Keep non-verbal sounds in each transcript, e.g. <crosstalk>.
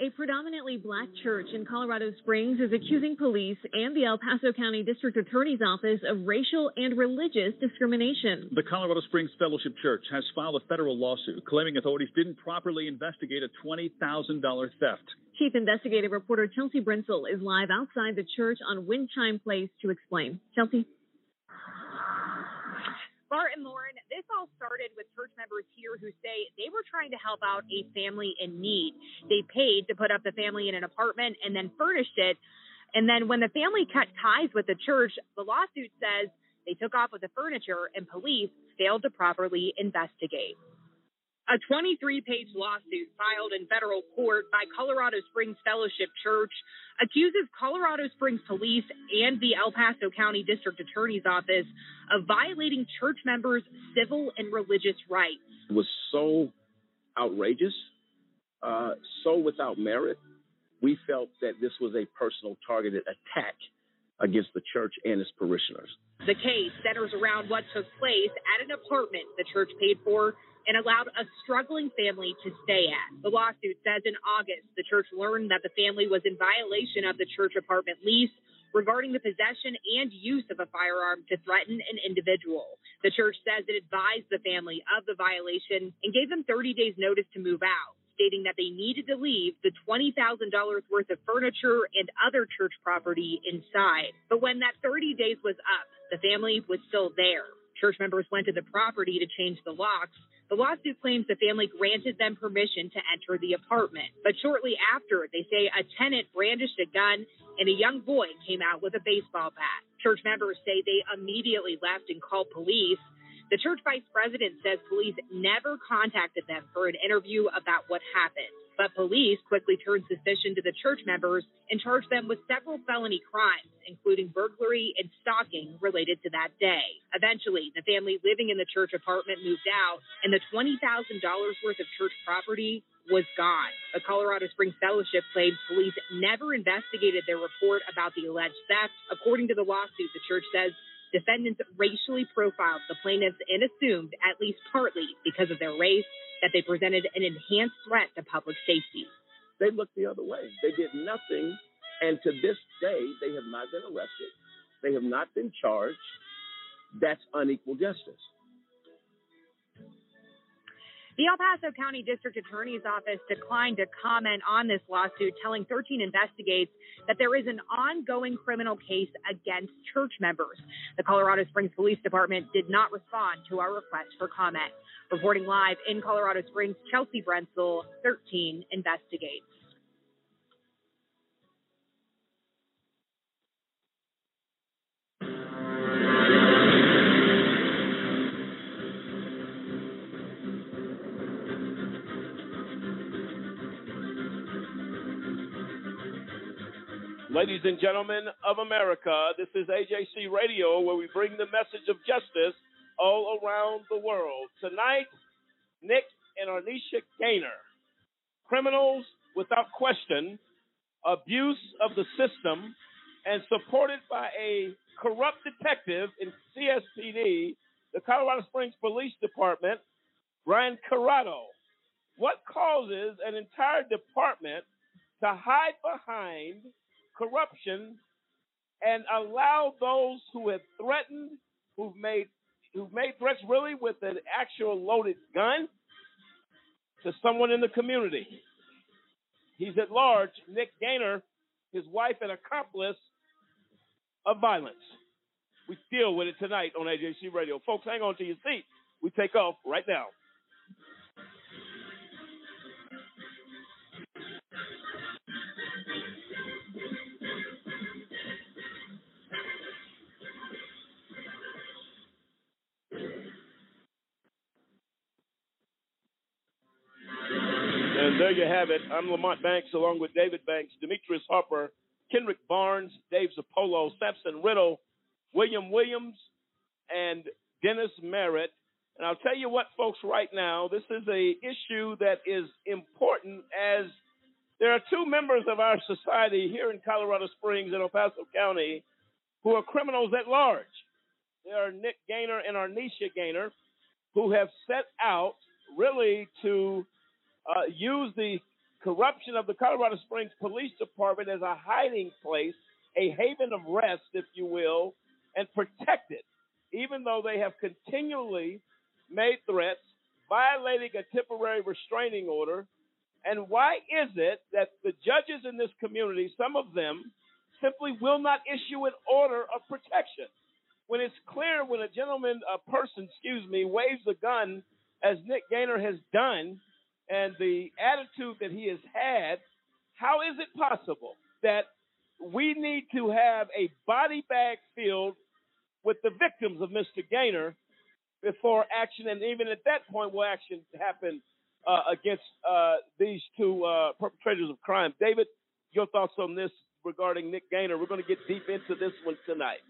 A predominantly black church in Colorado Springs is accusing police and the El Paso County District Attorney's Office of racial and religious discrimination. The Colorado Springs Fellowship Church has filed a federal lawsuit claiming authorities didn't properly investigate a $20,000 theft. Chief investigative reporter Chelsea Brentzel is live outside the church on Windchime Place to explain. Chelsea? Bart and Lauren, this all started with church members here who say they were trying to help out a family in need. They paid to put up the family in an apartment and then furnished it. And then when the family cut ties with the church, the lawsuit says they took off with the furniture and police failed to properly investigate. A 23 page lawsuit filed in federal court by Colorado Springs Fellowship Church accuses Colorado Springs Police and the El Paso County District Attorney's Office of violating church members' civil and religious rights. It was so outrageous, uh, so without merit. We felt that this was a personal targeted attack against the church and its parishioners. The case centers around what took place at an apartment the church paid for and allowed a struggling family to stay at. The lawsuit says in August, the church learned that the family was in violation of the church apartment lease regarding the possession and use of a firearm to threaten an individual. The church says it advised the family of the violation and gave them 30 days notice to move out, stating that they needed to leave the $20,000 worth of furniture and other church property inside. But when that 30 days was up, the family was still there. Church members went to the property to change the locks, the lawsuit claims the family granted them permission to enter the apartment. But shortly after, they say a tenant brandished a gun and a young boy came out with a baseball bat. Church members say they immediately left and called police. The church vice president says police never contacted them for an interview about what happened. But police quickly turned suspicion to the church members and charged them with several felony crimes, including burglary and stalking related to that day. Eventually, the family living in the church apartment moved out, and the $20,000 worth of church property was gone. The Colorado Springs Fellowship claims police never investigated their report about the alleged theft. According to the lawsuit, the church says defendants racially profiled the plaintiffs and assumed, at least partly because of their race, that they presented an enhanced threat to public safety. They looked the other way. They did nothing, and to this day, they have not been arrested. They have not been charged. That's unequal justice. The El Paso County District Attorney's Office declined to comment on this lawsuit, telling 13 Investigates that there is an ongoing criminal case against church members. The Colorado Springs Police Department did not respond to our request for comment. Reporting live in Colorado Springs, Chelsea Brentzel, 13 Investigates. Ladies and gentlemen of America, this is AJC Radio where we bring the message of justice all around the world. Tonight, Nick and Arnisha Gainer, criminals without question, abuse of the system, and supported by a corrupt detective in CSPD, the Colorado Springs Police Department, Brian Corrado. What causes an entire department to hide behind corruption and allow those who have threatened, who've made who've made threats really with an actual loaded gun to someone in the community. He's at large, Nick Gainer, his wife and accomplice of violence. We deal with it tonight on AJC Radio. Folks, hang on to your seat. We take off right now. And there you have it. I'm Lamont Banks along with David Banks, Demetrius Harper, Kendrick Barnes, Dave Zapolo, Samson Riddle, William Williams, and Dennis Merritt. And I'll tell you what, folks, right now, this is a issue that is important as there are two members of our society here in Colorado Springs and El Paso County who are criminals at large. They are Nick Gainer and Arnisha Gainer, who have set out really to uh, use the corruption of the Colorado Springs Police Department as a hiding place, a haven of rest, if you will, and protect it, even though they have continually made threats, violating a temporary restraining order. And why is it that the judges in this community, some of them, simply will not issue an order of protection? When it's clear when a gentleman, a person, excuse me, waves a gun, as Nick Gainer has done, and the attitude that he has had, how is it possible that we need to have a body bag filled with the victims of Mr. Gainer before action, and even at that point, will action happen uh, against uh, these two uh, perpetrators of crime? David, your thoughts on this regarding Nick Gainer? We're going to get deep into this one tonight.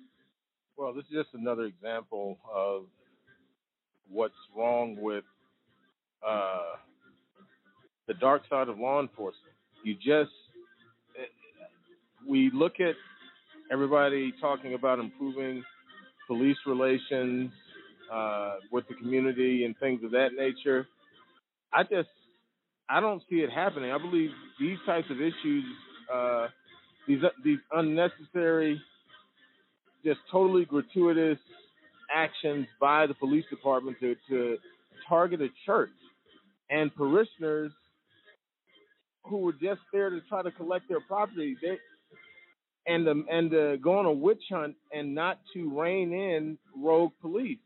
Well, this is just another example of what's wrong with uh, the dark side of law enforcement. You just we look at everybody talking about improving police relations uh, with the community and things of that nature. I just I don't see it happening. I believe these types of issues, uh, these these unnecessary, just totally gratuitous actions by the police department to, to target a church and parishioners who were just there to try to collect their property. They and um, and to go on a witch hunt and not to rein in rogue police.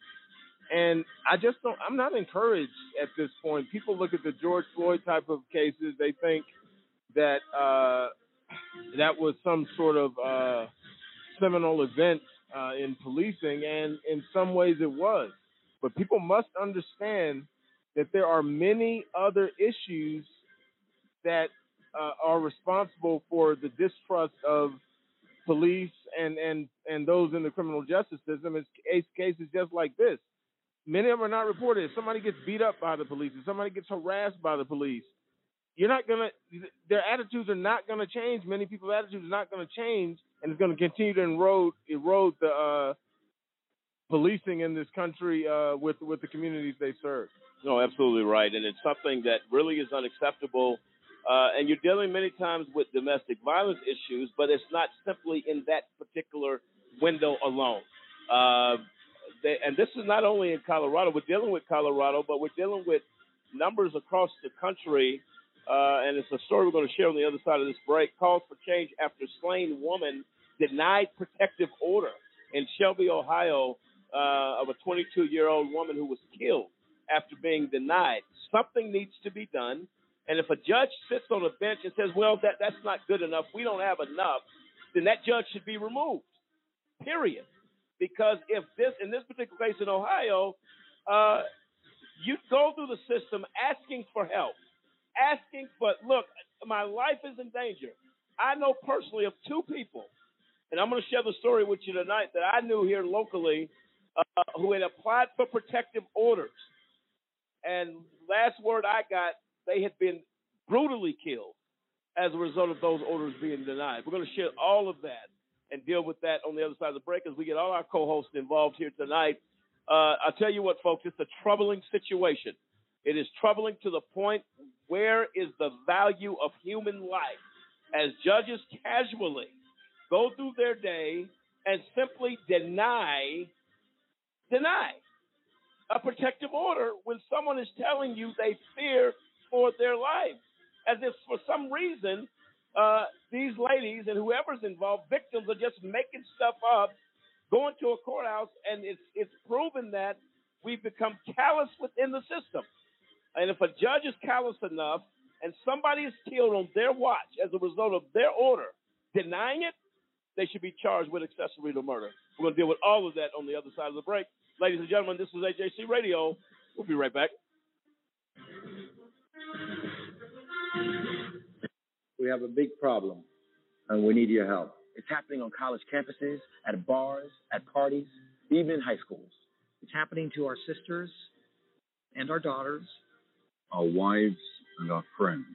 And I just don't. I'm not encouraged at this point. People look at the George Floyd type of cases. They think that uh, that was some sort of uh, seminal event uh, in policing, and in some ways it was. But people must understand that there are many other issues that uh, are responsible for the distrust of police and and and those in the criminal justice system. It's cases just like this. Many of them are not reported. If somebody gets beat up by the police, if somebody gets harassed by the police, you're not gonna. Their attitudes are not gonna change. Many people's attitudes are not gonna change, and it's gonna continue to erode erode the uh, policing in this country uh, with with the communities they serve. No, absolutely right, and it's something that really is unacceptable. Uh, and you're dealing many times with domestic violence issues, but it's not simply in that particular window alone. Uh, they, and this is not only in Colorado. We're dealing with Colorado, but we're dealing with numbers across the country. Uh, and it's a story we're going to share on the other side of this break. Calls for change after slain woman denied protective order in Shelby, Ohio, uh, of a 22 year old woman who was killed after being denied. Something needs to be done. And if a judge sits on a bench and says, well, that, that's not good enough, we don't have enough, then that judge should be removed. Period. Because if this, in this particular case in Ohio, uh, you go through the system asking for help, asking for, look, my life is in danger. I know personally of two people, and I'm going to share the story with you tonight that I knew here locally uh, who had applied for protective orders. And last word I got, they had been brutally killed as a result of those orders being denied. We're going to share all of that and deal with that on the other side of the break as we get all our co-hosts involved here tonight. Uh, I'll tell you what, folks, it's a troubling situation. It is troubling to the point where is the value of human life as judges casually go through their day and simply deny, deny a protective order when someone is telling you they fear for their life, as if for some reason uh, these ladies and whoever's involved, victims, are just making stuff up, going to a courthouse, and it's it's proven that we've become callous within the system. And if a judge is callous enough and somebody is killed on their watch as a result of their order denying it, they should be charged with accessory to murder. We're going to deal with all of that on the other side of the break. Ladies and gentlemen, this is AJC Radio. We'll be right back. We have a big problem, and we need your help. It's happening on college campuses, at bars, at parties, even in high schools. It's happening to our sisters and our daughters, our wives and our friends.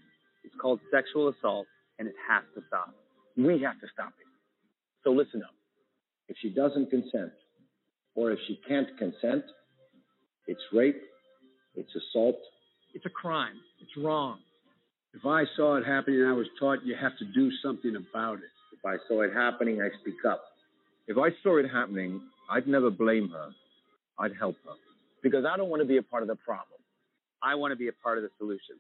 It's called sexual assault, and it has to stop. We have to stop it. So listen up. If she doesn't consent, or if she can't consent, it's rape, it's assault. It's a crime. It's wrong. If I saw it happening I was taught you have to do something about it. If I saw it happening, I speak up. If I saw it happening, I'd never blame her. I'd help her. Because I don't want to be a part of the problem. I want to be a part of the solution.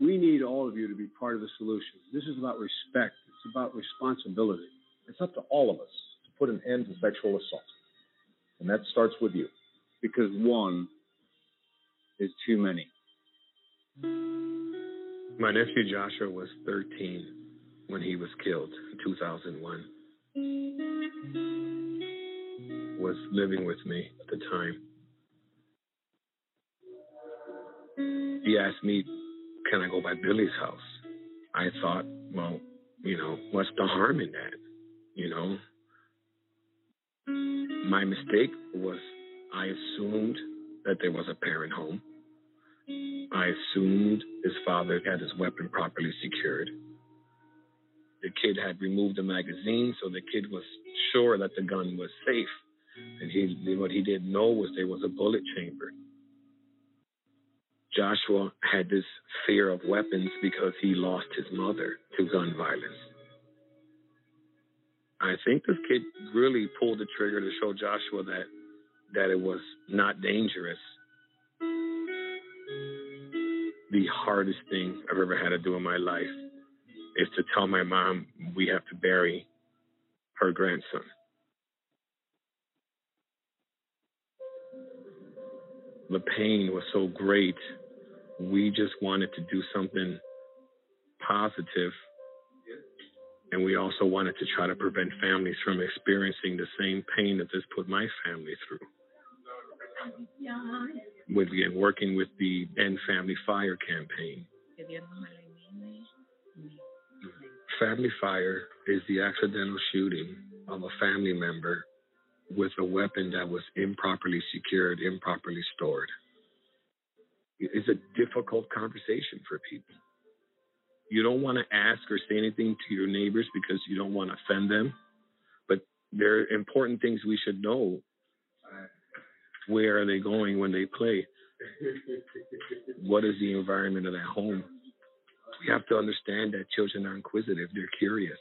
We need all of you to be part of the solution. This is about respect. It's about responsibility. It's up to all of us to put an end to sexual assault. And that starts with you. Because one is too many. My nephew Joshua was 13 when he was killed in 2001. Was living with me at the time. He asked me, Can I go by Billy's house? I thought, Well, you know, what's the harm in that? You know? My mistake was I assumed that there was a parent home. I assumed his father had his weapon properly secured. The kid had removed the magazine, so the kid was sure that the gun was safe. And he, what he didn't know was there was a bullet chamber. Joshua had this fear of weapons because he lost his mother to gun violence. I think this kid really pulled the trigger to show Joshua that that it was not dangerous. The hardest thing I've ever had to do in my life is to tell my mom we have to bury her grandson. The pain was so great. We just wanted to do something positive and we also wanted to try to prevent families from experiencing the same pain that this put my family through. With again working with the End Family Fire campaign. Mm-hmm. Family Fire is the accidental shooting of a family member with a weapon that was improperly secured, improperly stored. It's a difficult conversation for people. You don't want to ask or say anything to your neighbors because you don't want to offend them. But there are important things we should know. Where are they going when they play? <laughs> what is the environment of that home? We have to understand that children are inquisitive, they're curious.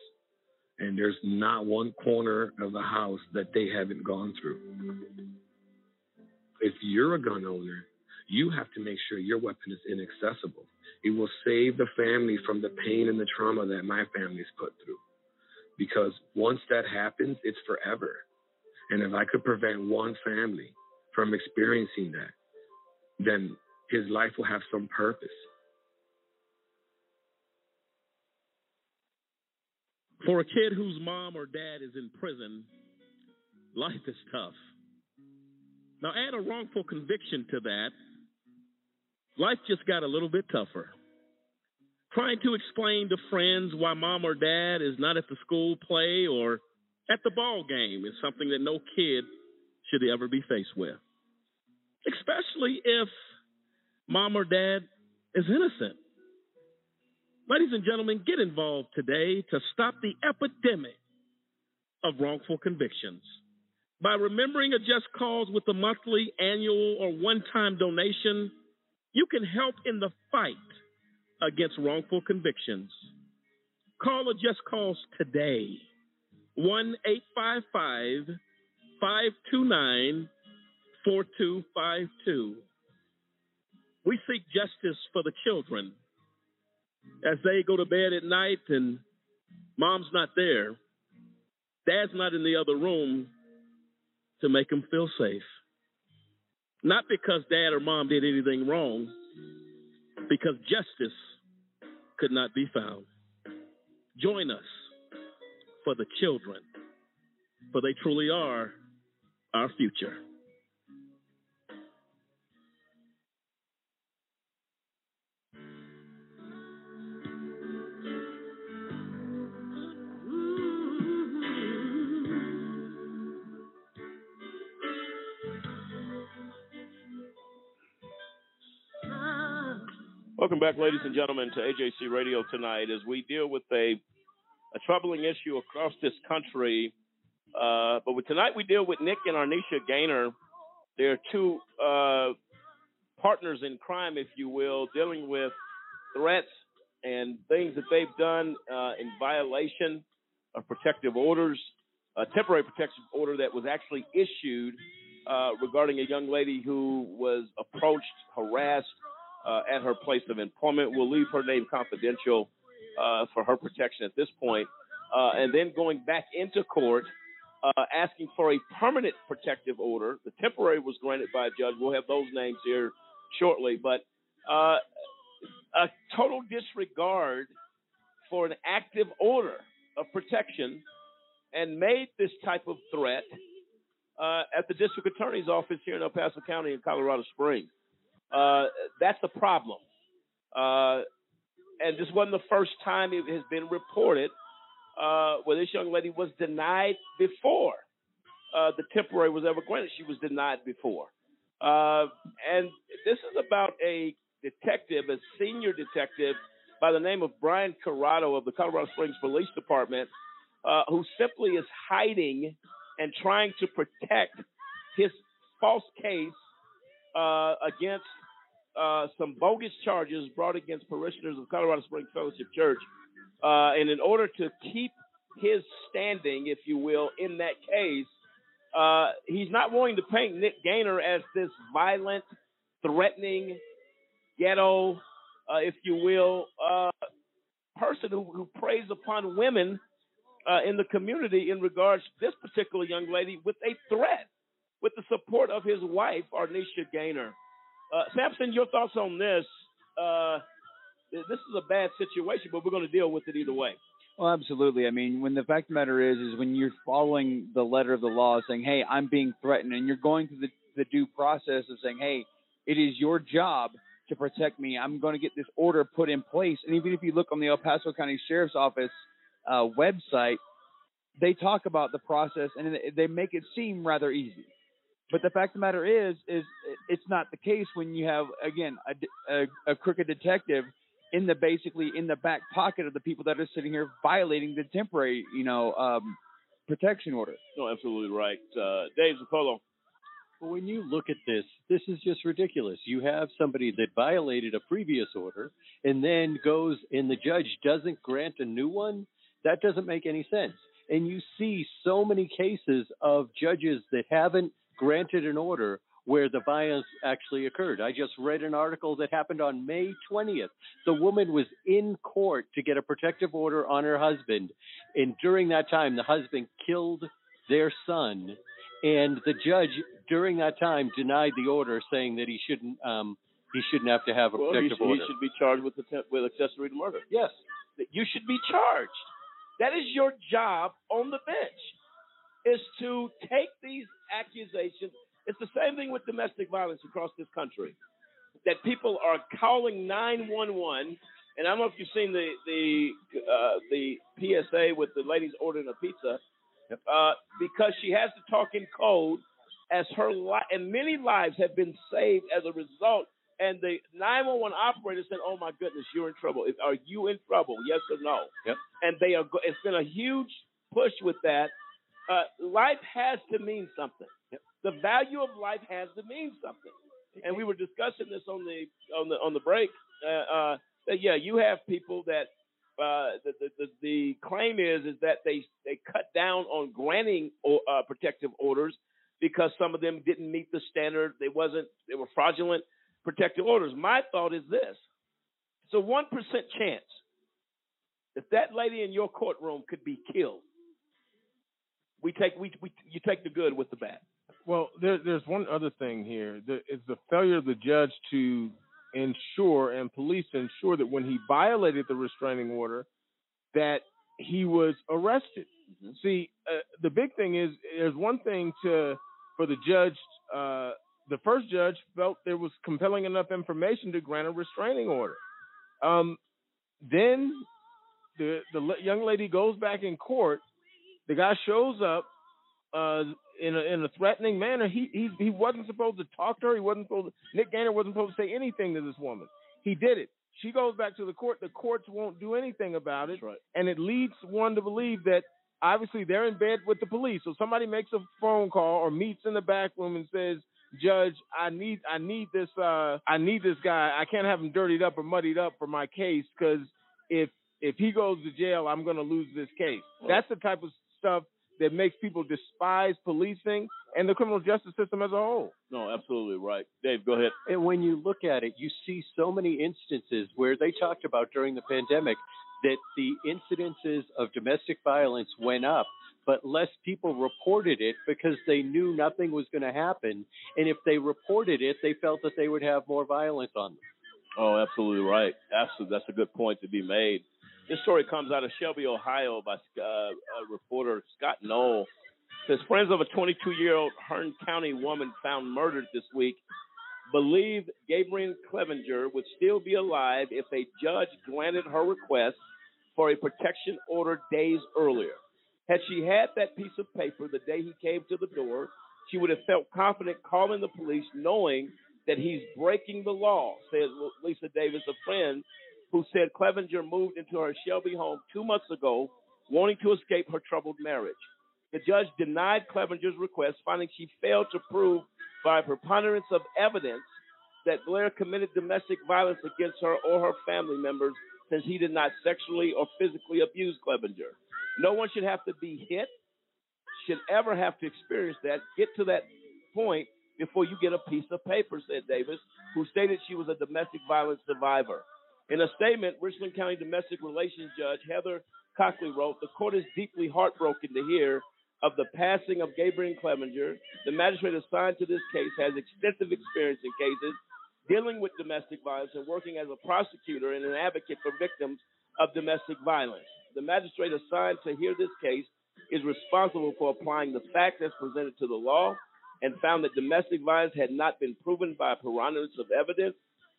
And there's not one corner of the house that they haven't gone through. If you're a gun owner, you have to make sure your weapon is inaccessible. It will save the family from the pain and the trauma that my family's put through. Because once that happens, it's forever. And if I could prevent one family from experiencing that, then his life will have some purpose. For a kid whose mom or dad is in prison, life is tough. Now, add a wrongful conviction to that, life just got a little bit tougher. Trying to explain to friends why mom or dad is not at the school play or at the ball game is something that no kid should he ever be faced with. Especially if mom or dad is innocent. Ladies and gentlemen, get involved today to stop the epidemic of wrongful convictions by remembering a just cause with a monthly, annual, or one time donation. You can help in the fight against wrongful convictions. Call a just cause today. 1 855 529 4252. We seek justice for the children as they go to bed at night and mom's not there, dad's not in the other room to make them feel safe. Not because dad or mom did anything wrong, because justice could not be found. Join us for the children, for they truly are our future. Welcome back, ladies and gentlemen, to AJC Radio tonight as we deal with a, a troubling issue across this country. Uh, but with, tonight we deal with Nick and Arnisha Gainer. They're two uh, partners in crime, if you will, dealing with threats and things that they've done uh, in violation of protective orders, a temporary protective order that was actually issued uh, regarding a young lady who was approached, harassed uh, at her place of employment. We'll leave her name confidential uh, for her protection at this point. And then going back into court, uh, asking for a permanent protective order. The temporary was granted by a judge. We'll have those names here shortly. But uh, a total disregard for an active order of protection and made this type of threat uh, at the district attorney's office here in El Paso County in Colorado Springs. Uh, that's a problem. Uh, and this wasn't the first time it has been reported uh, where this young lady was denied before uh, the temporary was ever granted. She was denied before. Uh, and this is about a detective, a senior detective by the name of Brian Corrado of the Colorado Springs Police Department, uh, who simply is hiding and trying to protect his false case uh, against uh, some bogus charges brought against parishioners of Colorado Springs Fellowship Church. Uh, and in order to keep his standing, if you will, in that case, uh, he's not willing to paint Nick Gainer as this violent, threatening, ghetto, uh, if you will, uh, person who, who preys upon women uh, in the community in regards to this particular young lady with a threat, with the support of his wife, Arnisha Gainer. Uh, Samson, your thoughts on this? This is a bad situation, but we're going to deal with it either way. Well, absolutely. I mean, when the fact of the matter is, is when you're following the letter of the law, saying, "Hey, I'm being threatened," and you're going through the, the due process of saying, "Hey, it is your job to protect me. I'm going to get this order put in place." And even if you look on the El Paso County Sheriff's Office uh, website, they talk about the process and they make it seem rather easy. But the fact of the matter is, is it's not the case when you have again a, a, a crooked detective in the basically in the back pocket of the people that are sitting here violating the temporary, you know, um, protection order. No, absolutely right, uh, Dave Zapolo. When you look at this, this is just ridiculous. You have somebody that violated a previous order and then goes and the judge doesn't grant a new one. That doesn't make any sense. And you see so many cases of judges that haven't granted an order where the violence actually occurred. I just read an article that happened on May 20th. The woman was in court to get a protective order on her husband, and during that time, the husband killed their son, and the judge during that time denied the order, saying that he shouldn't um, he shouldn't have to have a well, protective he, order. He should be charged with attempt, with accessory to murder. Yes, you should be charged. That is your job on the bench, is to take these accusations it's the same thing with domestic violence across this country. That people are calling 911, and I don't know if you've seen the the uh, the PSA with the ladies ordering a pizza, uh, because she has to talk in code, as her li- and many lives have been saved as a result. And the 911 operator said, "Oh my goodness, you're in trouble. Are you in trouble? Yes or no?" Yep. And they are. It's been a huge push with that. Uh, life has to mean something. The value of life has to mean something. And we were discussing this on the on the on the break. Uh, uh, that yeah, you have people that uh, the, the, the claim is is that they they cut down on granting uh, protective orders because some of them didn't meet the standard. They wasn't they were fraudulent protective orders. My thought is this: it's a one percent chance that that lady in your courtroom could be killed. We take we, we you take the good with the bad. Well, there, there's one other thing here. It's the failure of the judge to ensure and police to ensure that when he violated the restraining order, that he was arrested. Mm-hmm. See, uh, the big thing is there's one thing to for the judge. Uh, the first judge felt there was compelling enough information to grant a restraining order. Um, then the the young lady goes back in court. The guy shows up. Uh, in a, in a threatening manner. He he he wasn't supposed to talk to her. He wasn't supposed. To, Nick Gainer wasn't supposed to say anything to this woman. He did it. She goes back to the court. The courts won't do anything about it, right. and it leads one to believe that obviously they're in bed with the police. So somebody makes a phone call or meets in the back room and says, "Judge, I need I need this uh I need this guy. I can't have him dirtied up or muddied up for my case because if if he goes to jail, I'm going to lose this case. That's the type of stuff that makes people despise policing and the criminal justice system as a whole. No, absolutely right. Dave, go ahead. And when you look at it, you see so many instances where they talked about during the pandemic that the incidences of domestic violence went up, but less people reported it because they knew nothing was going to happen. And if they reported it, they felt that they would have more violence on them. Oh, absolutely right. Absolutely, that's a good point to be made. This story comes out of Shelby, Ohio, by uh, reporter Scott Knoll. Says friends of a 22-year-old Hearn County woman found murdered this week believe Gabrielle Clevenger would still be alive if a judge granted her request for a protection order days earlier. Had she had that piece of paper the day he came to the door, she would have felt confident calling the police, knowing that he's breaking the law, says Lisa Davis, a friend who said Clevenger moved into her Shelby home two months ago, wanting to escape her troubled marriage. The judge denied Clevenger's request, finding she failed to prove by preponderance of evidence that Blair committed domestic violence against her or her family members since he did not sexually or physically abuse Clevenger. No one should have to be hit, should ever have to experience that, get to that point before you get a piece of paper, said Davis, who stated she was a domestic violence survivor. In a statement, Richland County Domestic Relations Judge Heather Cockley wrote, The court is deeply heartbroken to hear of the passing of Gabriel Clevenger. The magistrate assigned to this case has extensive experience in cases dealing with domestic violence and working as a prosecutor and an advocate for victims of domestic violence. The magistrate assigned to hear this case is responsible for applying the facts as presented to the law and found that domestic violence had not been proven by a preponderance of evidence,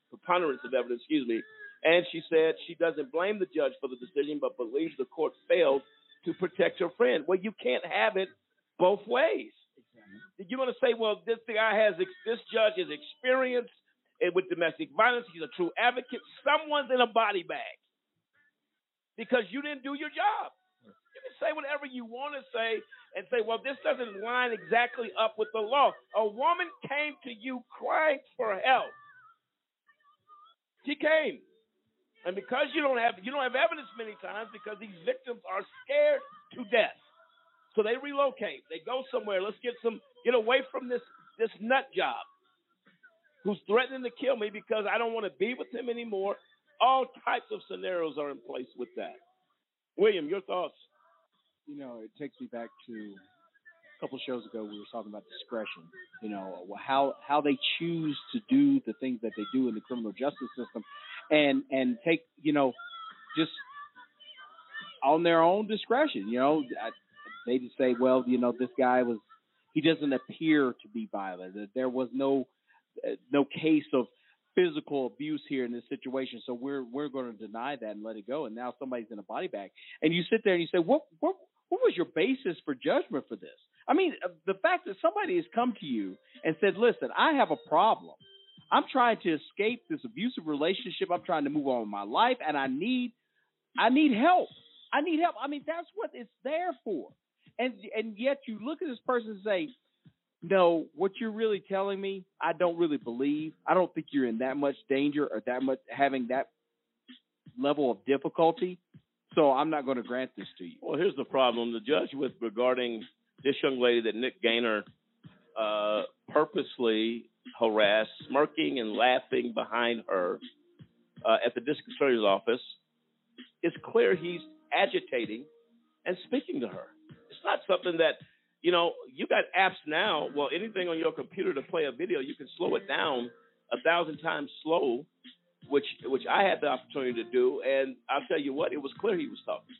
preponderance of evidence, excuse me. And she said she doesn't blame the judge for the decision, but believes the court failed to protect her friend. Well, you can't have it both ways. You're going to say, well, this guy has, this judge is experienced with domestic violence. He's a true advocate. Someone's in a body bag because you didn't do your job. You can say whatever you want to say and say, well, this doesn't line exactly up with the law. A woman came to you crying for help. She came. And because you don't have you don't have evidence many times because these victims are scared to death. So they relocate. They go somewhere. Let's get some get away from this this nut job who's threatening to kill me because I don't want to be with him anymore. All types of scenarios are in place with that. William, your thoughts? You know, it takes me back to a couple shows ago. We were talking about discretion. You know, how how they choose to do the things that they do in the criminal justice system, and and take you know just on their own discretion. You know, they just say, well, you know, this guy was he doesn't appear to be violent. There was no uh, no case of physical abuse here in this situation, so we're we're going to deny that and let it go. And now somebody's in a body bag, and you sit there and you say, what what what was your basis for judgment for this? I mean, uh, the fact that somebody has come to you and said, listen, I have a problem. I'm trying to escape this abusive relationship. I'm trying to move on with my life, and I need I need help. I need help. I mean, that's what it's there for. And and yet you look at this person and say, no, what you're really telling me, I don't really believe. I don't think you're in that much danger or that much having that level of difficulty. So I'm not going to grant this to you. Well, here's the problem: the judge with regarding this young lady that Nick Gainer uh, purposely harassed, smirking and laughing behind her uh, at the district attorney's office. It's clear he's agitating and speaking to her. It's not something that you know, you got apps now. Well, anything on your computer to play a video, you can slow it down a thousand times slow, which which I had the opportunity to do. And I'll tell you what, it was clear he was talking.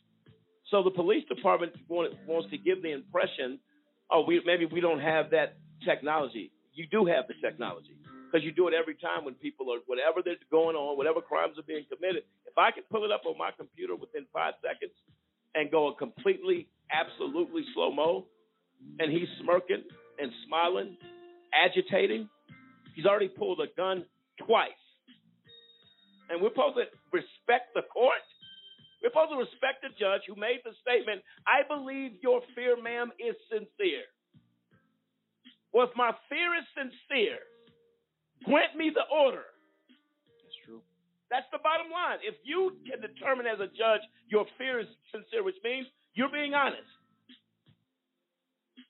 So the police department want, wants to give the impression, oh, we maybe we don't have that technology. You do have the technology because you do it every time when people are whatever they're going on, whatever crimes are being committed. If I can pull it up on my computer within five seconds and go a completely, absolutely slow mo, and he's smirking and smiling, agitating. He's already pulled a gun twice. And we're supposed to respect the court. We're supposed to respect the judge who made the statement, I believe your fear, ma'am, is sincere. Well, if my fear is sincere, grant me the order. That's true. That's the bottom line. If you can determine as a judge your fear is sincere, which means you're being honest,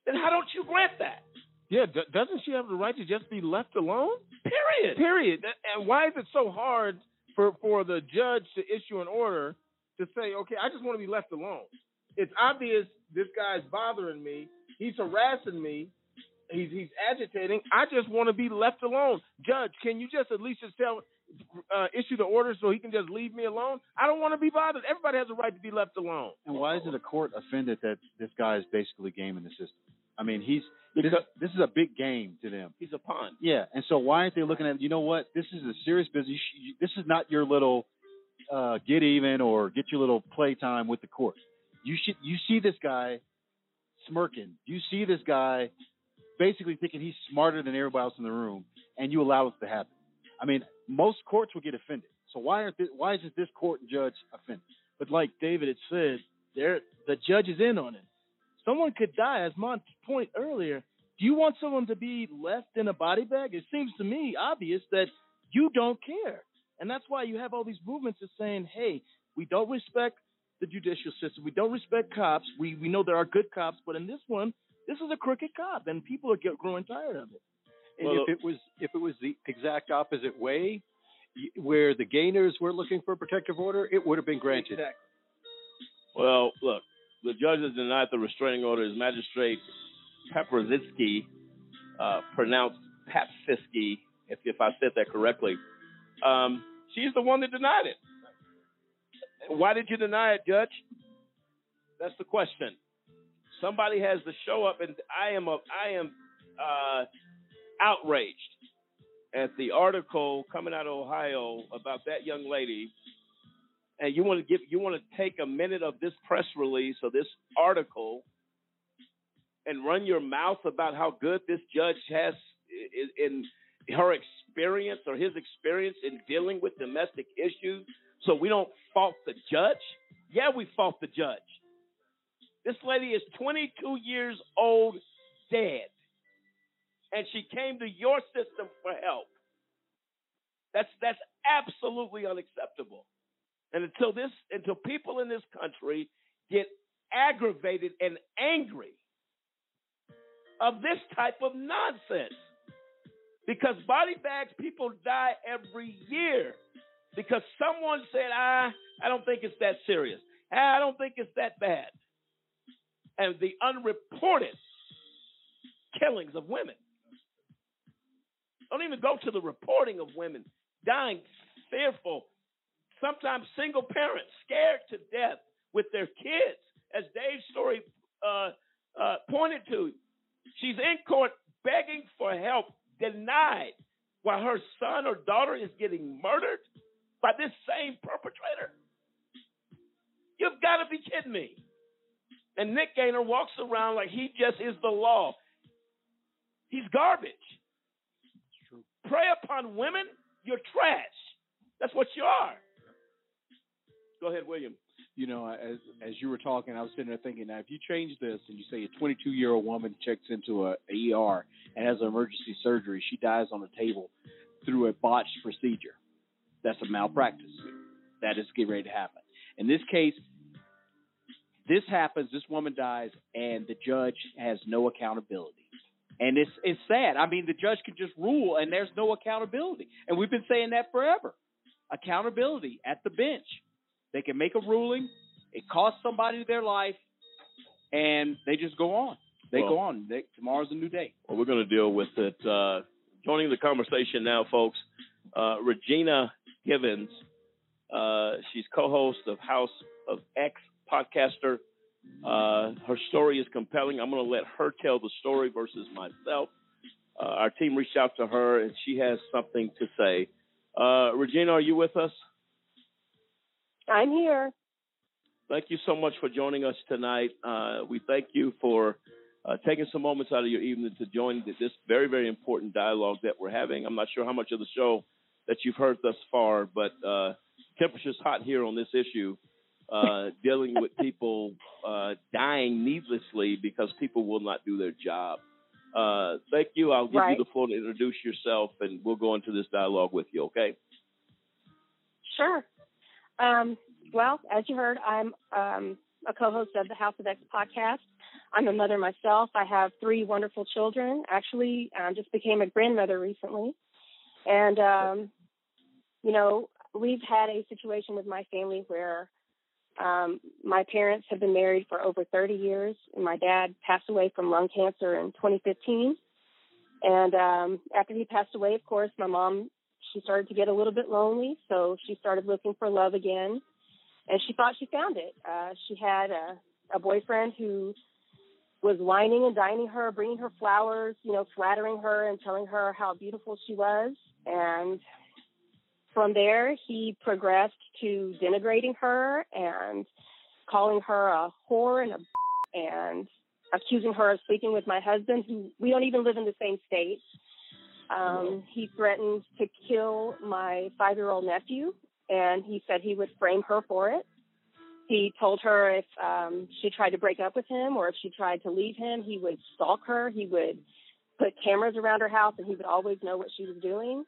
then how don't you grant that? Yeah, d- doesn't she have the right to just be left alone? Period. Period. And why is it so hard for for the judge to issue an order to say, okay, I just want to be left alone? It's obvious this guy's bothering me. He's harassing me. He's he's agitating. I just want to be left alone. Judge, can you just at least just tell uh, issue the order so he can just leave me alone? I don't want to be bothered. Everybody has a right to be left alone. And why isn't a court offended that this guy is basically gaming the system? I mean, he's this, this is a big game to them. He's a pawn. Yeah, and so why aren't they looking at? You know what? This is a serious business. You This is not your little uh, get even or get your little playtime with the court. You should. You see this guy smirking. You see this guy basically thinking he's smarter than everybody else in the room, and you allow it to happen. I mean, most courts would get offended. So why aren't this, why isn't this court and judge offended? But like David had said, there the judge is in on it. Someone could die, as Mon's point earlier. Do you want someone to be left in a body bag? It seems to me obvious that you don't care. And that's why you have all these movements of saying, hey, we don't respect the judicial system. We don't respect cops. We we know there are good cops, but in this one, this is a crooked cop, and people are get, growing tired of it. And Well, if it was if it was the exact opposite way, where the Gainers were looking for a protective order, it would have been granted. Well, look, the judge has denied the restraining order. His magistrate Paprozitsky, uh, pronounced Papsisky, if, if I said that correctly. Um, she's the one that denied it. Why did you deny it, Judge? That's the question. Somebody has to show up, and I am a, I am uh, outraged at the article coming out of Ohio about that young lady. And you want to give you want to take a minute of this press release or this article and run your mouth about how good this judge has i- in her experience or his experience in dealing with domestic issues. So we don't fault the judge. Yeah we fault the judge this lady is 22 years old dead. And she came to your system for help. That's that's absolutely unacceptable. And until this, until people in this country get aggravated and angry of this type of nonsense, because body bags, people die every year because someone said, "Ah, I don't think it's that serious. Ah, I don't think it's that bad," and the unreported killings of women. Don't even go to the reporting of women dying fearful sometimes single parents scared to death with their kids, as Dave's story uh, uh, pointed to. She's in court begging for help, denied, while her son or daughter is getting murdered by this same perpetrator. You've got to be kidding me. And Nick Gainer walks around like he just is the law. He's garbage. Prey upon women, you're trash. That's what you are. Go ahead, William. You know, as as you were talking, I was sitting there thinking, now if you change this and you say a 22 year old woman checks into a, ER and has an emergency surgery, she dies on a table through a botched procedure. That's a malpractice. That is getting ready to happen. In this case, this happens. This woman dies, and the judge has no accountability. And it's it's sad. I mean, the judge can just rule, and there's no accountability. And we've been saying that forever. Accountability at the bench. They can make a ruling. It costs somebody their life, and they just go on. They Well- go on. They, tomorrow's a new day. Well, we're going to deal with it. Uh, joining the conversation now, folks, uh, Regina Givens. Uh, she's co-host of House of X podcaster. Uh, her story is compelling. I'm going to let her tell the story versus myself. Uh, our team reached out to her, and she has something to say. Uh, Regina, are you with us? I'm here. Thank you so much for joining us tonight. Uh, we thank you for uh, taking some moments out of your evening to join this very, very important dialogue that we're having. I'm not sure how much of the show that you've heard thus far, but uh, temperature's hot here on this issue, uh, dealing with people uh, dying needlessly because people will not do their job. Uh, thank you. I'll give Right. you the floor to introduce yourself, and we'll go into this dialogue with you. Okay? Sure. Um, well, as you heard, I'm um, a co-host of the House of X podcast. I'm a mother myself. I have three wonderful children. Actually, um, just became a grandmother recently, and um, you know, we've had a situation with my family where um, my parents have been married for over 30 years, and my dad passed away from lung cancer in 2015. And um, after he passed away, of course, my mom she started to get a little bit lonely, so she started looking for love again, and she thought she found it. Uh, she had a, a boyfriend who was wining and dining her, bringing her flowers, you know, flattering her and telling her how beautiful she was. And from there, he progressed to denigrating her and calling her a whore and a and accusing her of sleeping with my husband, who we don't even live in the same state. Um, he threatened to kill my five year old nephew, and he said he would frame her for it. He told her if um, she tried to break up with him or if she tried to leave him, he would stalk her. He would put cameras around her house, and he would always know what she was doing.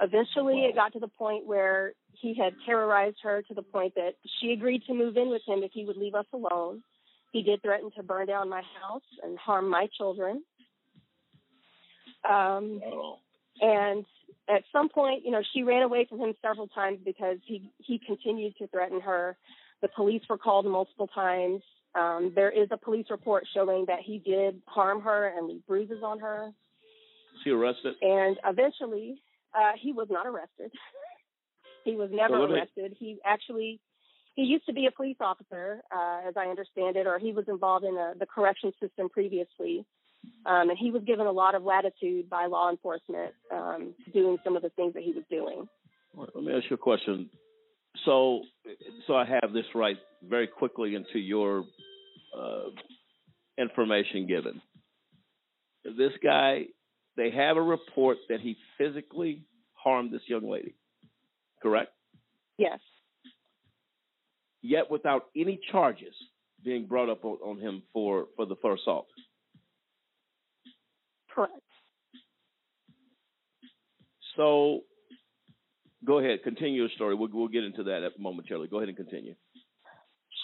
Eventually, it got to the point where he had terrorized her to the point that she agreed to move in with him if he would leave us alone. He did threaten to burn down my house and harm my children. Um, and at some point, you know, she ran away from him several times because he he continued to threaten her. The police were called multiple times. Um, there is a police report showing that he did harm her and leave bruises on her. Was he arrested? And eventually, uh, he was not arrested. <laughs> he was never So arrested. He actually he used to be a police officer, uh, as I understand it, or he was involved in uh the correction system previously. Um, and he was given a lot of latitude by law enforcement um, doing some of the things that he was doing. Let me ask you a question. So, so I have this right very quickly into your uh, information given. This guy, they have a report that he physically harmed this young lady, correct? Yes. Yet without any charges being brought up on, on him for for the first assault. Correct. So, go ahead, continue your story. We'll we'll get into that momentarily. Go ahead and continue.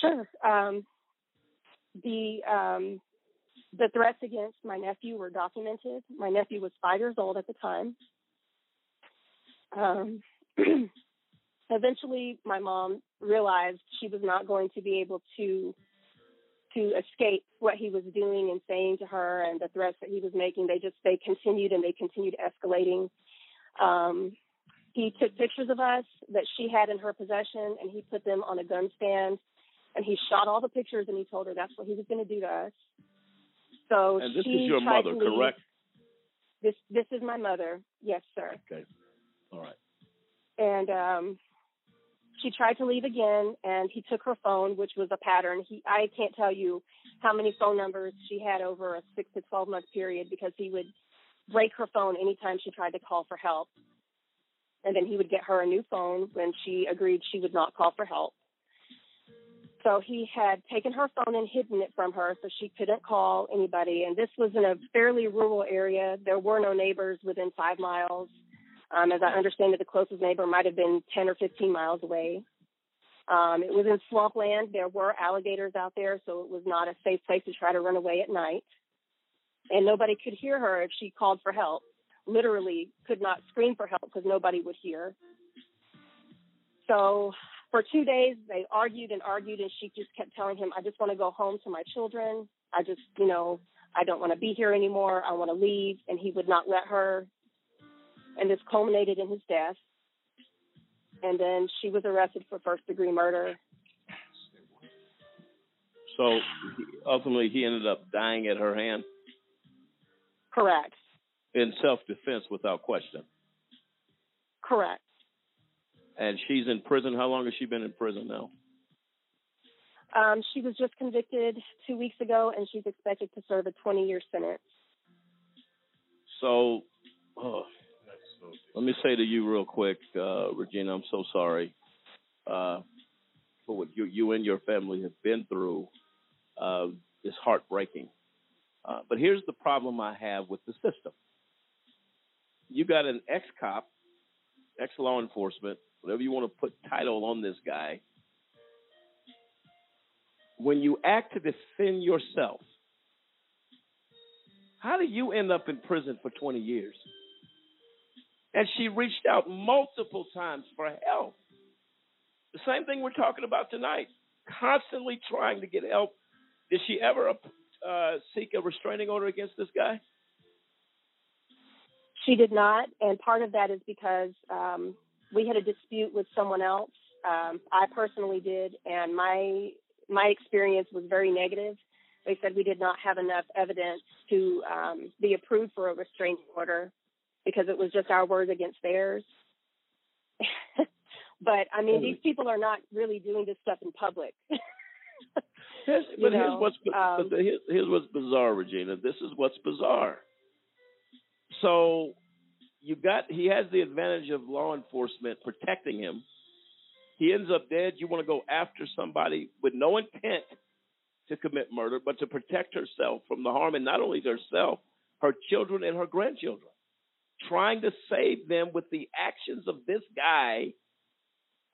Sure. Um, the um, the threats against my nephew were documented. My nephew was five years old at the time. Um, <clears throat> eventually, my mom realized she was not going to be able to to escape what he was doing and saying to her and the threats that he was making. They just they continued and they continued escalating. Um, he took pictures of us that she had in her possession and he put them on a gun stand and he shot all the pictures and he told her that's what he was going to do to us. So And this is your mother, correct? This this is my mother. Yes, sir. Okay. All right. And um she tried to leave again and he took her phone, which was a pattern. He I can't tell you how many phone numbers she had over a six to twelve month period because he would break her phone anytime she tried to call for help. And then he would get her a new phone when she agreed she would not call for help. So he had taken her phone and hidden it from her so she couldn't call anybody. And this was in a fairly rural area. There were no neighbors within five miles. Um, as I understand it, the closest neighbor might have been 10 or 15 miles away. Um, it was in swampland. There were alligators out there, so it was not a safe place to try to run away at night. And nobody could hear her if she called for help. Literally could not scream for help because nobody would hear. So for two days, they argued and argued, and she just kept telling him, I just want to go home to my children. I just, you know, I don't want to be here anymore. I want to leave. And he would not let her. And this culminated in his death. And then she was arrested for first degree murder. So ultimately, he ended up dying at her hand Correct. in self defense without question. Correct. And she's in prison. How long has she been in prison now? Um, she was just convicted two weeks ago, and she's expected to serve a 20 year sentence. So, oh, let me say to you real quick, uh, Regina, I'm so sorry uh, for what you, you and your family have been through. Uh, it's heartbreaking. Uh, but here's the problem I have with the system. You got an ex cop ex law enforcement, whatever you want to put title on this guy, when you act to defend yourself, how do you end up in prison for 20 years? And she reached out multiple times for help. The same thing we're talking about tonight. Constantly trying to get help. Did she ever uh, seek a restraining order against this guy? She did not, and part of that is because um, we had a dispute with someone else. Um, I personally did, and my my experience was very negative. They said we did not have enough evidence to um, be approved for a restraining order because it was just our words against theirs. <laughs> but I mean, these people are not really doing this stuff in public. <laughs> here's, but know, here's what's um, but here's, here's what's bizarre, Regina. This is what's bizarre. So you got he has the advantage of law enforcement protecting him. He ends up dead. You want to go after somebody with no intent to commit murder, but to protect herself from the harm, and not only herself, her children and her grandchildren. Trying to save them with the actions of this guy.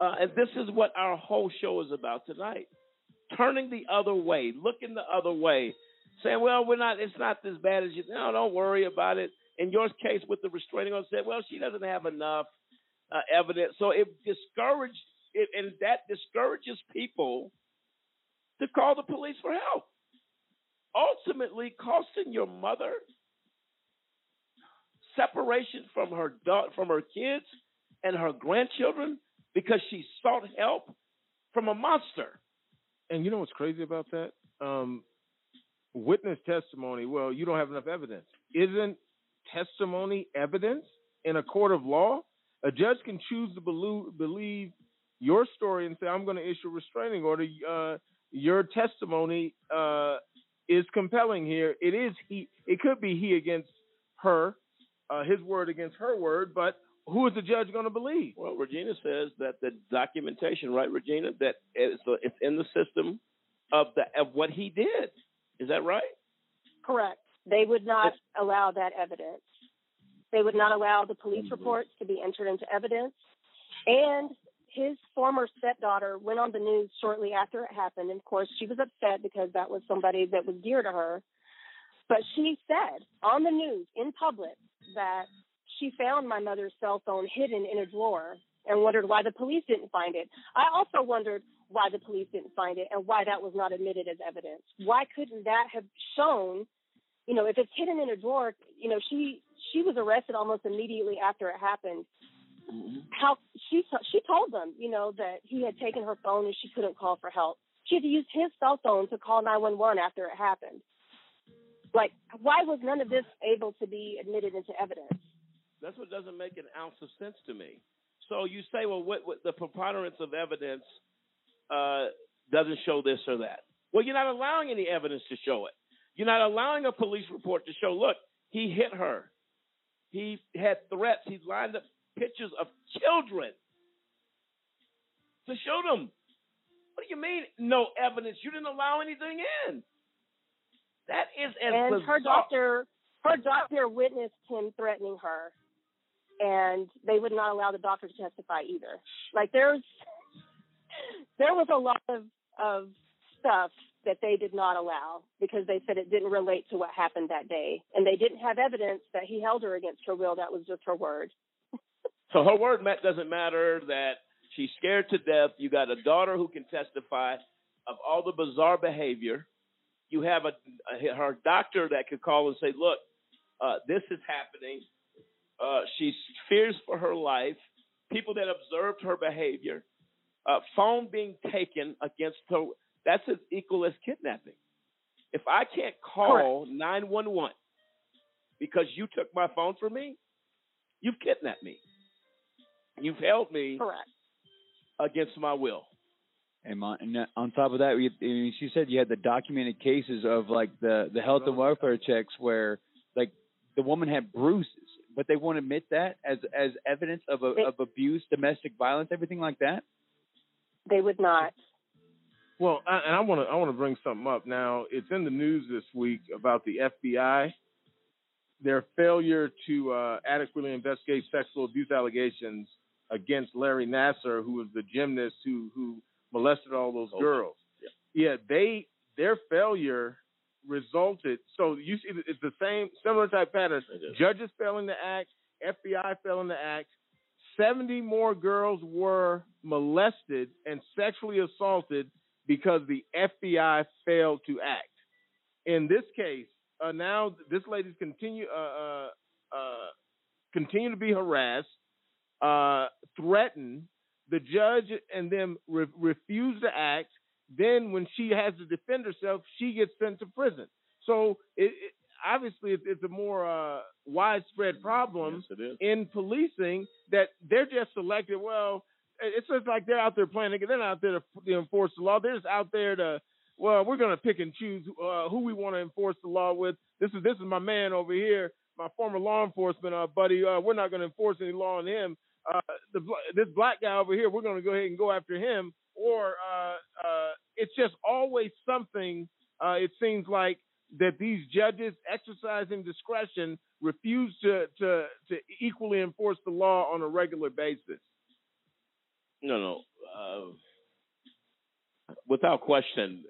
Uh, and this is what our whole show is about tonight. Turning the other way, looking the other way, saying, well, we're not, it's not as bad as you, no, don't worry about it. In your case with the restraining order, said, well, she doesn't have enough uh, evidence. So it discouraged, it, and that discourages people to call the police for help. Ultimately, costing your mother separation from her from her kids and her grandchildren because she sought help from a monster. And you know what's crazy about that? Um, witness testimony. Well, you don't have enough evidence. Isn't testimony evidence in a court of law? A judge can choose to believe, believe your story and say, "I'm going to issue a restraining order." Uh, your testimony uh, is compelling here. It is he. It could be he against her, uh, his word against her word. But who is the judge going to believe? Well, Regina says that the documentation, right, Regina, that it's, it's in the system of the of what he did. Is that right? Correct. They would not allow that evidence. They would not allow the police mm-hmm. reports to be entered into evidence. And his former stepdaughter went on the news shortly after it happened. And of course, she was upset because that was somebody that was dear to her. But she said on the news in public that she found my mother's cell phone hidden in a drawer and wondered why the police didn't find it. I also wondered why the police didn't find it and why that was not admitted as evidence. Why couldn't that have shown, you know, if it's hidden in a drawer, you know, she she was arrested almost immediately after it happened. How she she told them, you know, that he had taken her phone and she couldn't call for help. She had to use his cell phone to call 911 after it happened. Like, why was none of this able to be admitted into evidence? That's what doesn't make an ounce of sense to me. So you say, well, what, what the preponderance of evidence uh, doesn't show this or that. Well, you're not allowing any evidence to show it. You're not allowing a police report to show, look, he hit her. He had threats. He lined up pictures of children to show them. What do you mean, no evidence? You didn't allow anything in. That is as and bizarre. her doctor her doctor witnessed him threatening her and they would not allow the doctor to testify either like there's <laughs> there was a lot of of stuff that they did not allow because they said it didn't relate to what happened that day and they didn't have evidence that he held her against her will that was just her word <laughs> So her word doesn't matter that she's scared to death. You got a daughter who can testify of all the bizarre behavior. You have a, a her doctor that could call and say, "Look, uh, this is happening." Uh, she fears for her life. People that observed her behavior, uh, phone being taken against her. That's as equal as kidnapping. If I can't call nine one one because you took my phone from me, you've kidnapped me. You've held me correct against my will. And on, and on top of that, we, I mean, she said you had the documented cases of like the the health and welfare checks where like the woman had bruises, but they won't admit that as as evidence of a, of abuse, domestic violence, everything like that. they would not Well, I, and I want to I want to bring something up now. It's in the news this week about the FBI, their failure to uh, adequately investigate sexual abuse allegations against Larry Nassar, who was the gymnast who who molested all those Oh, girls. Yeah. they their failure resulted. So you see, it's the same similar type pattern. Judges failing to act, FBI failing to act. Seventy more girls were molested and sexually assaulted because the FBI failed to act. In this case, uh, now this lady's continue uh, uh, uh, continue to be harassed, uh, threatened. The judge and them re- refuse to act. Then, when she has to defend herself, she gets sent to prison. So, it, it, obviously, it's, it's a more uh, widespread problem in policing that they're just selected. Well, it's just like they're out there playing. They're not out there to, enforce the law. They're just out there to well, we're going to pick and choose uh, who we want to enforce the law with. This is this is my man over here, my former law enforcement uh, buddy. Uh, we're not going to enforce any law on him. Uh, the this black guy over here, we're going to go ahead and go after him. Or uh, uh, it's just always something. It seems like that these judges, exercising discretion, refuse to to to equally enforce the law on a regular basis. No, no. Uh, without question,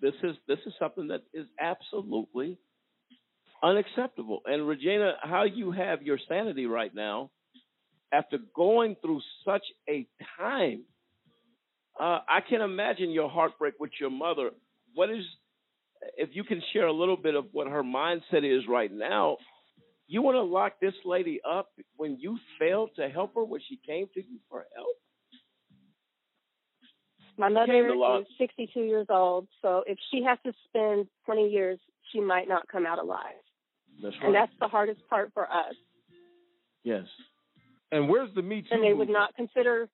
this is this is something that is absolutely unacceptable. And Regina, how you have your sanity right now after going through such a time, uh, I can imagine your heartbreak with your mother. What is, if you can share a little bit of what her mindset is right now? You want to lock this lady up when you failed to help her when she came to you for help? My mother Came is 62 years old, so if she has to spend 20 years, she might not come out alive. That's And that's the hardest part for us. yes. And where's the Me Too? and they would not consider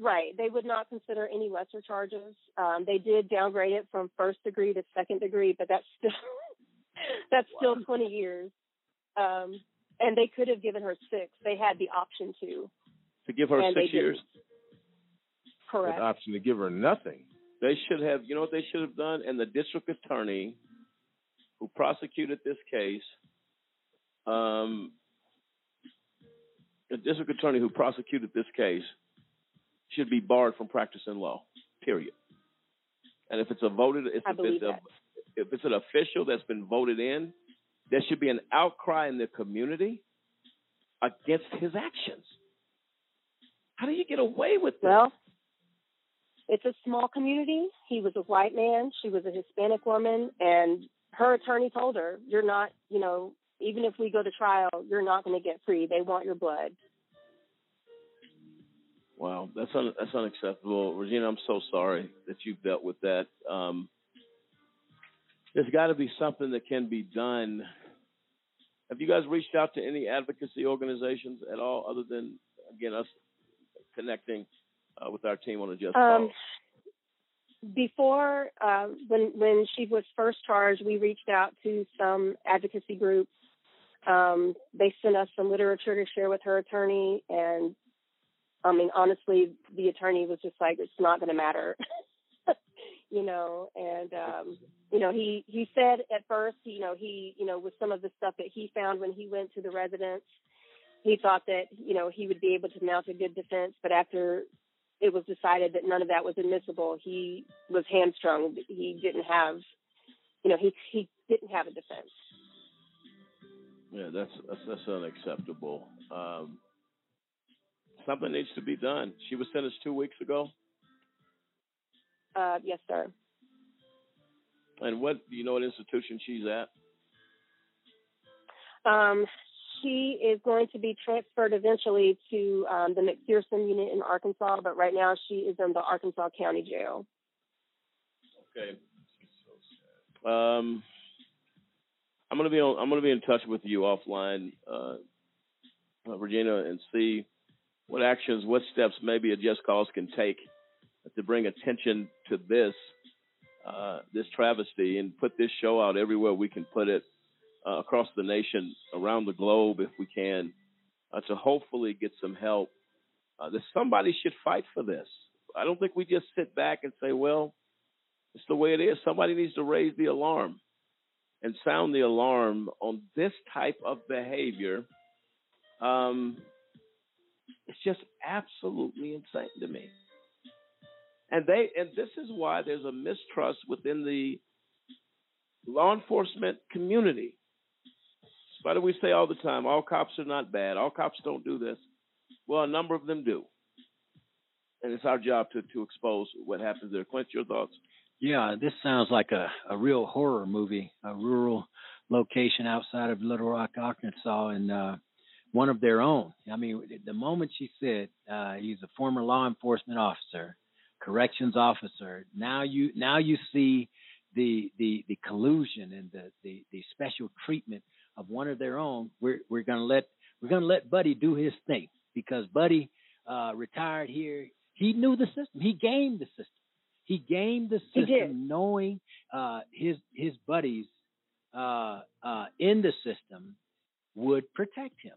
right they would not consider any lesser charges um, they did downgrade it from first degree to second degree but that's still <laughs> that's still 20 years um, and they could have given her six they had the option to To give her And six years. Correct An option to give her nothing. They should have, you know what they should have done? And the district attorney who prosecuted this case, um, the district attorney who prosecuted this case should be barred from practicing law, period. And if it's a voted, if, it's a, if it's an official that's been voted in, there should be an outcry in the community against his actions. How do you get away with this? well it's a small community he was a white man she was a hispanic woman and her attorney told her you're not you know even if we go to trial you're not going to get free they want your blood Wow, that's un- that's unacceptable, Regina. I'm so sorry that you've dealt with that. Um, there's got to be something that can be done. Have you guys reached out to any advocacy organizations at all, other than again us connecting uh, with our team on a just Um, before uh, when when she was first charged, we reached out to some advocacy groups. Um, they sent us some literature to share with her attorney, and I mean, honestly, the attorney was just like, "It's not going to matter," <laughs> you know. And um, you know, he he said at first, you know, he you know, with some of the stuff that he found when he went to the residence, he thought that you know he would be able to mount a good defense, but after it was decided that none of that was admissible. He was hamstrung. He didn't have, you know, he he didn't have a defense. Yeah, that's that's, that's unacceptable. Um, something needs to be done. She was sentenced two weeks ago, Uh, yes, sir. and what do you know what institution she's at? Um, she is going to be transferred eventually to um, the McPherson unit in Arkansas, but right now she is in the Arkansas County Jail. Okay. Um, I'm gonna be on. I'm gonna be in touch with you offline, uh, uh, Regina, and see what actions, what steps maybe a just cause can take to bring attention to this, uh, this travesty, and put this show out everywhere we can put it uh, across the nation, around the globe, if we can, uh, to hopefully get some help. Uh, that somebody should fight for this. I don't think we just sit back and say, well, it's the way it is. Somebody needs to raise the alarm and sound the alarm on this type of behavior. Um, It's just absolutely insane to me. And they and this is why there's a mistrust within the law enforcement community. Why do we say all the time, all cops are not bad, all cops don't do this? Well, a number of them do. And it's our job to, to expose what happens there. Clint, your thoughts? Yeah, this sounds like a, a real horror movie, a rural location outside of Little Rock, Arkansas, and uh, one of their own. I mean, the moment she said uh, he's a former law enforcement officer, corrections officer, now you now you see the the the collusion and the the, the special treatment of one of their own. We're we're gonna let we're gonna let Buddy do his thing because Buddy uh, retired here. He knew the system. He gamed the system. He gamed the system, knowing uh, his his buddies uh, uh, in the system would protect him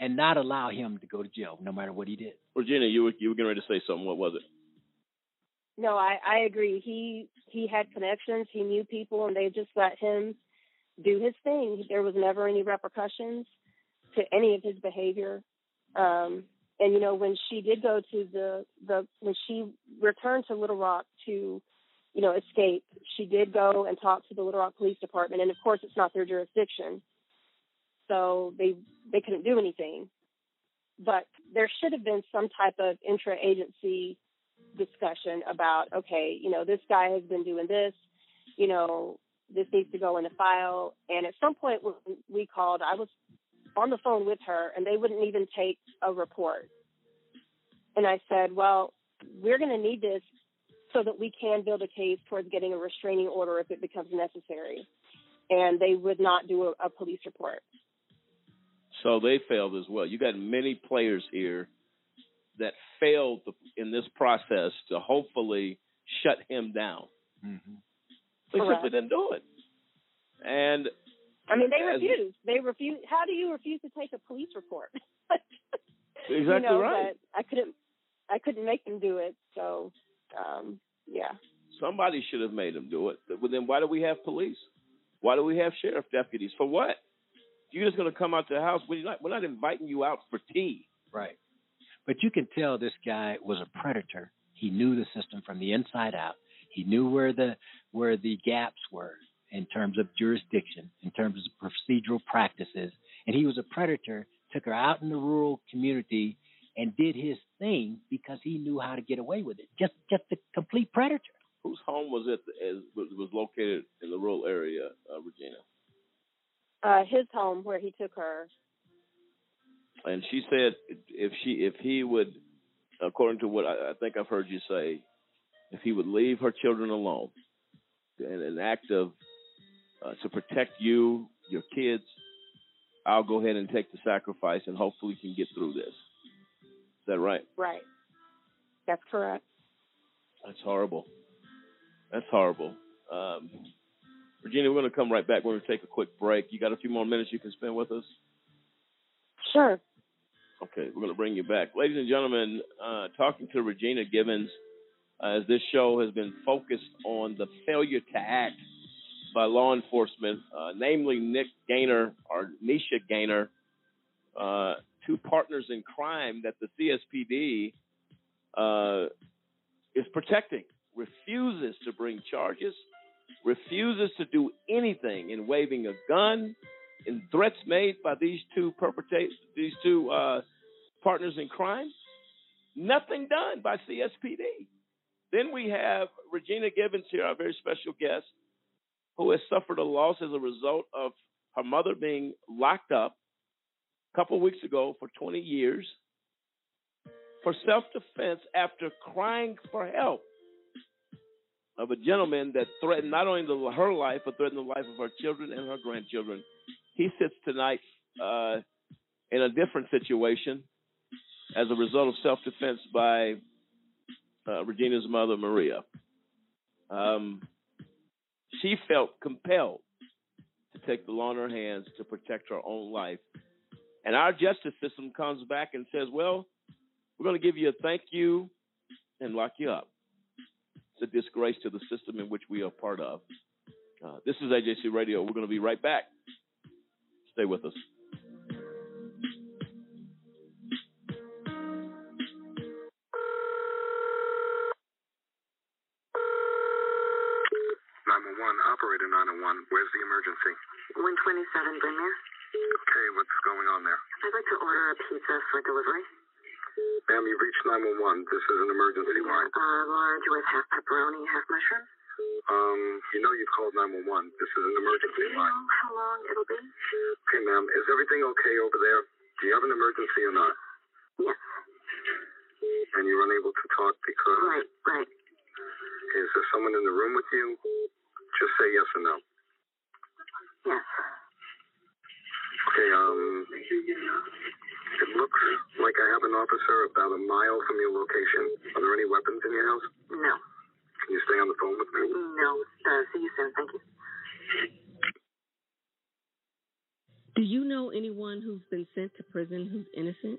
and not allow him to go to jail, no matter what he did. Regina, you were you were getting ready to say something. What was it? No, I I agree. He he had connections. He knew people, and they just let him do his thing. There was never any repercussions to any of his behavior. Um, and you know, when she did go to the the when she returned to Little Rock to, you know, escape, she did go and talk to the Little Rock Police Department, and of course, it's not their jurisdiction, so they they couldn't do anything. But there should have been some type of intra-agency discussion about, okay, you know, this guy has been doing this, you know, this needs to go in a file. And at some point when we called, I was on the phone with her and they wouldn't even take a report. And I said, well, we're going to need this so that we can build a case towards getting a restraining order if it becomes necessary. And they would not do a, a police report. So they failed as well. You got many players here that failed in this process to hopefully shut him down. Mm-hmm. They Correct. simply didn't do it. And I mean, they refused. They refused. How do you refuse to take a police report? <laughs> you Exactly know, right. But I couldn't. I couldn't make them do it. So, um, yeah. Somebody should have made them do it. But then why do we have police? Why do we have sheriff deputies? For what? You're just going to come out to the house. We're not, we're not inviting you out for tea. Right. But you can tell this guy was a predator. He knew the system from the inside out. He knew where the where the gaps were in terms of jurisdiction, in terms of procedural practices, and he was a predator. Took her out in the rural community and did his thing because he knew how to get away with it. Just just a complete predator. Whose home was it as was, was located in the rural area, uh, Regina? Uh, his home where he took her. And she said if she if he would, according to what I, I think I've heard you say, if he would leave her children alone, in an act of uh, to protect you, your kids, I'll go ahead and take the sacrifice, and hopefully can get through this. Is that right? Right. That's correct. That's horrible. That's horrible. Um, Virginia, we're going to come right back. We're going to take a quick break. You got a few more minutes you can spend with us? Sure. Okay, we're going to bring you back. Ladies and gentlemen, uh, talking to Regina Gibbons, uh, as this show has been focused on the failure to act by law enforcement, uh, namely Nick Gainer or Nisha Gainer, uh, two partners in crime that the CSPD uh, is protecting, refuses to bring charges, refuses to do anything in waving a gun, in threats made by these two perpetrators, these two uh, partners in crime. Nothing done by CSPD. Then we have Regina Gibbons here, our very special guest, who has suffered a loss as a result of her mother being locked up a couple weeks ago for 20 years for self defense after crying for help of a gentleman that threatened not only the, her life, but threatened the life of her children and her grandchildren. He sits tonight uh, in a different situation as a result of self defense by uh, Regina's mother, Maria. Um, she felt compelled to take the law in her hands to protect her own life. And our justice system comes back and says, well, we're going to give you a thank you and lock you up. It's a disgrace to the system in which we are part of. Uh, this is AJC Radio. We're going to be right back. Stay with us. Operator 901, where's the emergency? 127 Brynmere. Okay, what's going on there? I'd like to order a pizza for delivery. Ma'am, you've reached 911. This is an emergency line. Uh, large with half pepperoni, half mushroom. Um, you know you've called 911. This is an emergency Do you line. know how long it'll be? Okay, ma'am, is everything okay over there? Do you have an emergency or not? Yes. And you're unable to talk because... Right, right. Is there someone in the room with you? Just say yes or no. Yes. Okay, um, it looks like I have an officer about a mile from your location. Are there any weapons in your house? No. Can you stay on the phone with me? No. Uh, see you soon. Thank you. Do you know anyone who's been sent to prison who's innocent?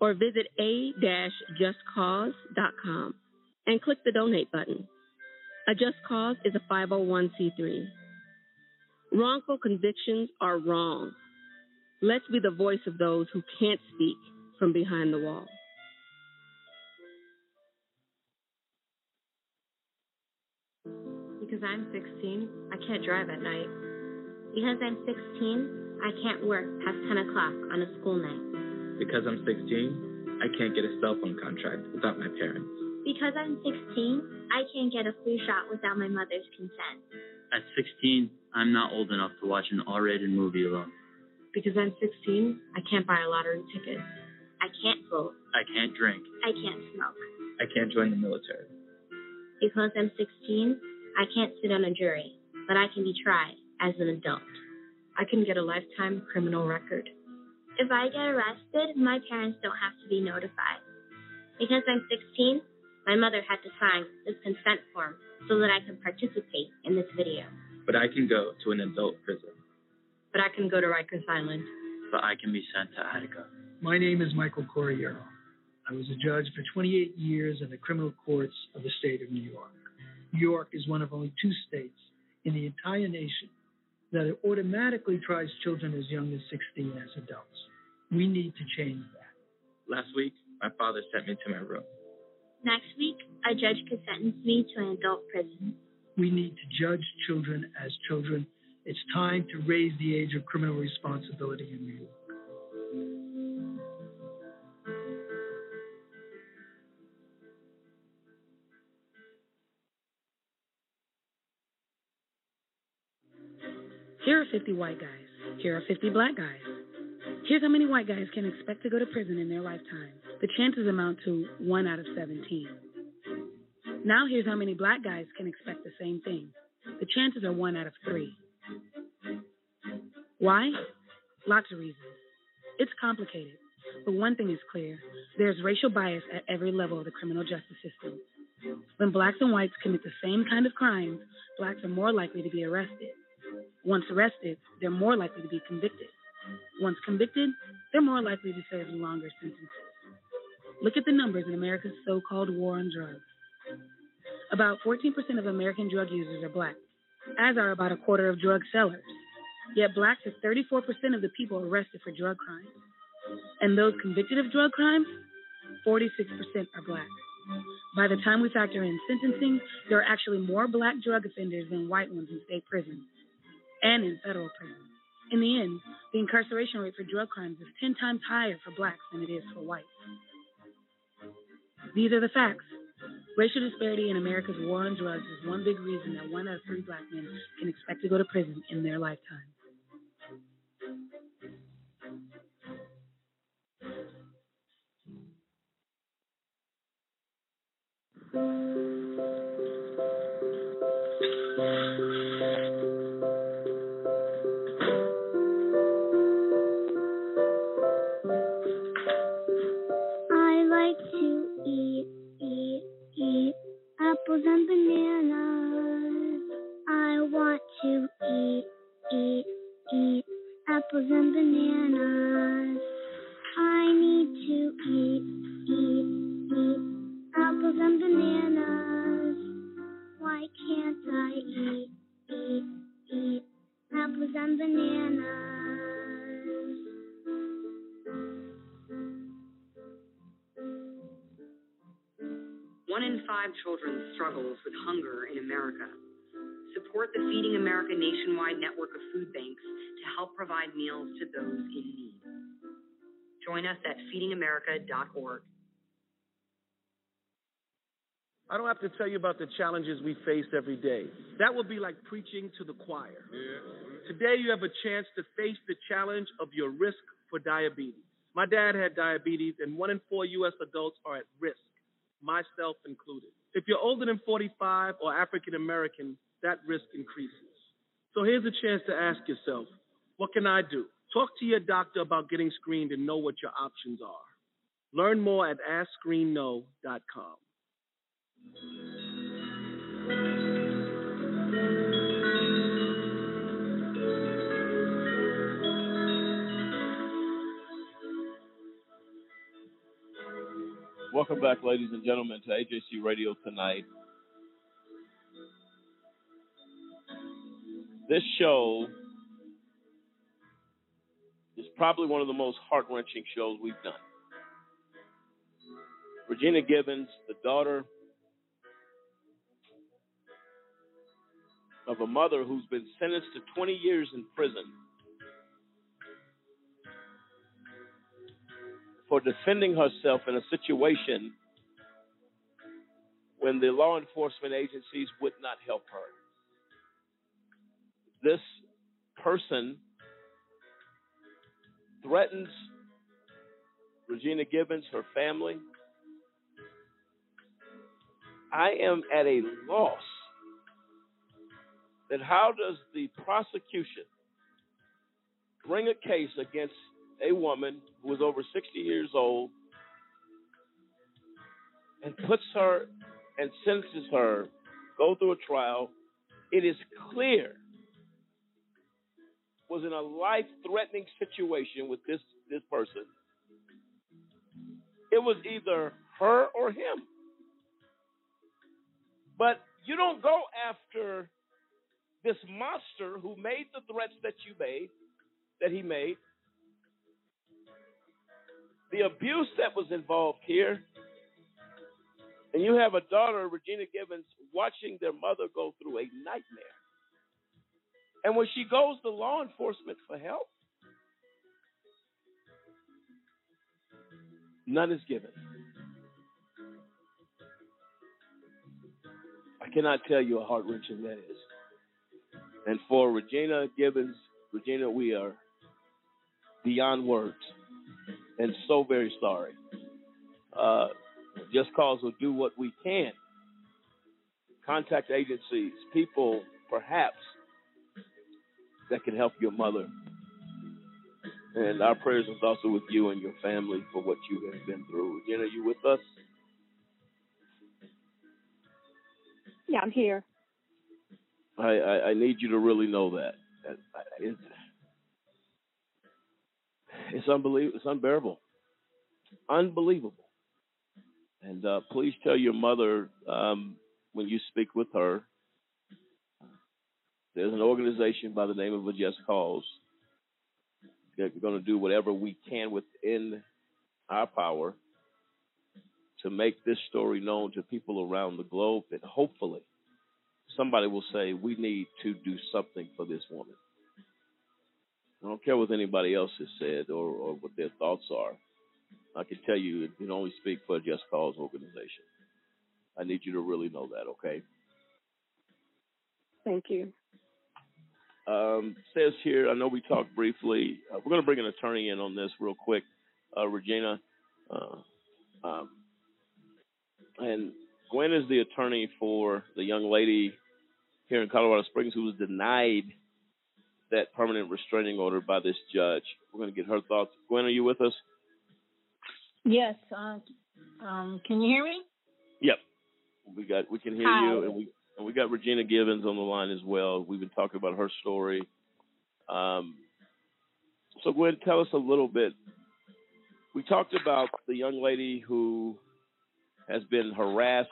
or visit a-justcause.com and click the donate button. A Just Cause is a 501c3. Wrongful convictions are wrong. Let's be the voice of those who can't speak from behind the wall. Because I'm 16, I can't drive at night. Because I'm 16, I can't work past 10 o'clock on a school night. Because I'm 16, I can't get a cell phone contract without my parents. Because I'm 16, I can't get a flu shot without my mother's consent. At 16, I'm not old enough to watch an R-rated movie alone. Because I'm 16, I can't buy a lottery ticket. I can't vote. I can't drink. I can't smoke. I can't join the military. Because I'm 16, I can't sit on a jury, but I can be tried as an adult. I can get a lifetime criminal record. If I get arrested, my parents don't have to be notified. Because I'm 16, my mother had to sign this consent form so that I can participate in this video. But I can go to an adult prison. But I can go to Rikers Island. But I can be sent to Attica. My name is Michael Corriero. I was a judge for 28 years in the criminal courts of the state of New York. New York is one of only two states in the entire nation that it automatically tries children as young as 16 as adults. We need to change that. Last week, my father sent me to my room. Next week, a judge could sentence me to an adult prison. We need to judge children as children. It's time to raise the age of criminal responsibility in New York. 50 white guys. Here are 50 black guys. Here's how many white guys can expect to go to prison in their lifetime. The chances amount to 1 out of 17. Now here's how many black guys can expect the same thing. The chances are 1 out of 3. Why? Lots of reasons. It's complicated, but one thing is clear there's racial bias at every level of the criminal justice system. When blacks and whites commit the same kind of crimes, blacks are more likely to be arrested. Once arrested, they're more likely to be convicted. Once convicted, they're more likely to serve longer sentences. Look at the numbers in America's so called war on drugs. About 14% of American drug users are black, as are about a quarter of drug sellers. Yet blacks are 34% of the people arrested for drug crimes. And those convicted of drug crimes, 46% are black. By the time we factor in sentencing, there are actually more black drug offenders than white ones in state prisons and in federal prisons. In the end, the incarceration rate for drug crimes is 10 times higher for blacks than it is for whites. These are the facts. Racial disparity in America's war on drugs is one big reason that one out of three black men can expect to go to prison in their lifetime. I apples and bananas. I want to eat, eat, eat apples and bananas. I need to eat, eat, eat apples and bananas. Why can't I eat, eat, eat apples and bananas? Five children struggles with hunger in America. Support the Feeding America nationwide network of food banks to help provide meals to those in need. Join us at feedingamerica.org. I don't have to tell you about the challenges we face every day. That would be like preaching to the choir. Today, you have a chance to face the challenge of your risk for diabetes. My dad had diabetes, and one in four U.S. adults are at risk, myself included. If you're older than 45 or African American, that risk increases. So here's a chance to ask yourself, what can I do? Talk to your doctor about getting screened and know what your options are. Learn more at AskScreenKnow.com. Welcome back, ladies and gentlemen, to AJC Radio tonight. This show is probably one of the most heart wrenching shows we've done. Regina Gibbons, the daughter of a mother who's been sentenced to 20 years in prison for defending herself in a situation when the law enforcement agencies would not help her. This person threatens Regina Gibbons, her family. I am at a loss that how does the prosecution bring a case against a woman who is over 60 years old and puts her and sentences her, go through a trial. It is clear was in a life threatening situation with this, this person. It was either her or him. But you don't go after this monster who made the threats that you made, that he made, the abuse that was involved here, and you have a daughter, Regina Gibbons, watching their mother go through a nightmare. And when she goes to law enforcement for help, none is given. I cannot tell you how heart wrenching that is. And for Regina Gibbons, Regina, we are beyond words and so very sorry. Uh, Just Cause will do what we can. Contact agencies, people perhaps that can help your mother. And our prayers is also with you and your family for what you have been through. Regina, are you with us? Yeah, I'm here. I, I, I need you to really know that. It's, it's unbelievable. It's unbearable. Unbelievable. And uh, please tell your mother um, when you speak with her. There's an organization by the name of a Just Cause that we're going to do whatever we can within our power to make this story known to people around the globe, and hopefully somebody will say we need to do something for this woman. I don't care what anybody else has said or, or what their thoughts are. I can tell you it can only speak for a Just Cause organization. I need you to really know that, okay? Thank you. Um, says here, I know we talked briefly. Uh, we're going to bring an attorney in on this real quick, uh, Regina. Uh, um, and Gwen is the attorney for the young lady here in Colorado Springs who was denied that permanent restraining order by this judge. We're going to get her thoughts. Gwen, are you with us? Yes. Uh, um, can you hear me? Yep. We got. We can hear Hi. you, and we And we got Regina Givens on the line as well. We've been talking about her story. Um, so, Gwen, tell us a little bit. We talked about the young lady who has been harassed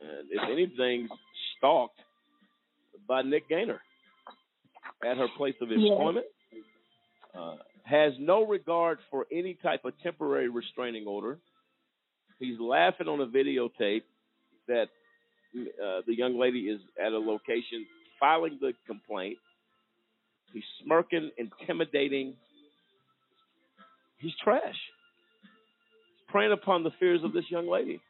and, if anything, stalked by Nick Gainer at her place of Yes. employment. Uh, has no regard for any type of temporary restraining order. He's laughing on a videotape that uh, the young lady is at a location filing the complaint. He's smirking, intimidating. He's trash. He's Preying upon the fears of this young lady.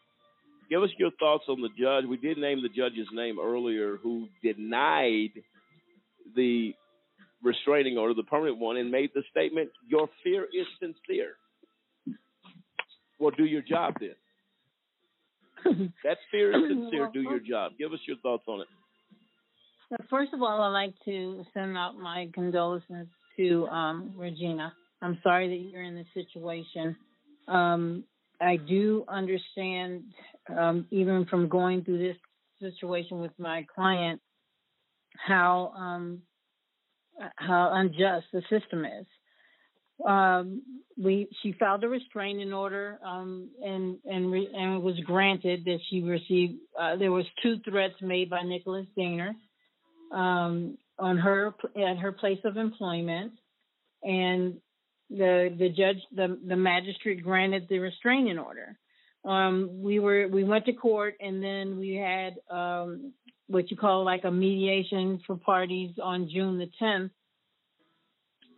Give us your thoughts on the judge. We did name the judge's name earlier, who denied the restraining order, the permanent one, and made the statement, Your fear is sincere. Well, do your job then. <laughs> that fear is sincere. Do your job. Give us your thoughts on it. First of all, I'd like to send out my condolences to um, Regina. I'm sorry that you're in this situation. Um, I do understand, um, even from going through this situation with my client, how um, how unjust the system is. Um, we she filed a restraining order, um, and and re, and it was granted that she received. Uh, there was two threats made by Nicholas Gainer um, on her at her place of employment, and the the judge the the magistrate granted the restraining order. Um, we were we went to court, and then we had um, what you call like a mediation for parties on June the 10th,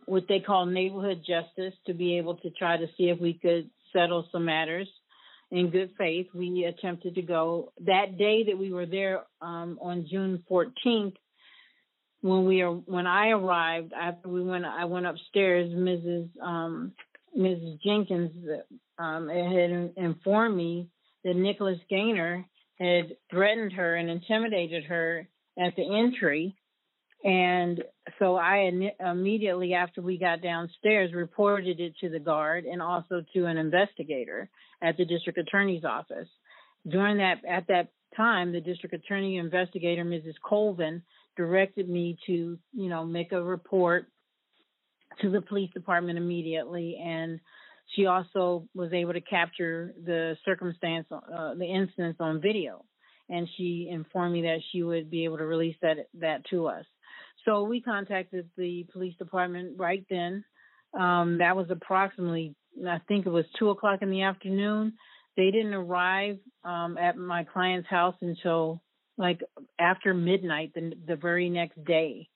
what they call neighborhood justice, to be able to try to see if we could settle some matters in good faith. We attempted to go that day that we were there um, on June 14th. When we are when I arrived after we went, I went upstairs. Mrs. Um, Mrs. Jenkins um, had informed me that Nicholas Gainer had threatened her and intimidated her at the entry. And so I immediately, after we got downstairs, reported it to the guard and also to an investigator at the district attorney's office. During that, at that time, the district attorney investigator, Mrs. Colvin, directed me to, you know, make a report to the police department immediately and she also was able to capture the circumstance uh, the incidents on video. And she informed me that she would be able to release that that to us. So we contacted the police department right then. Um, that was approximately i think it was two o'clock in the afternoon. They didn't arrive um, at my client's house until like after midnight the, the very next day.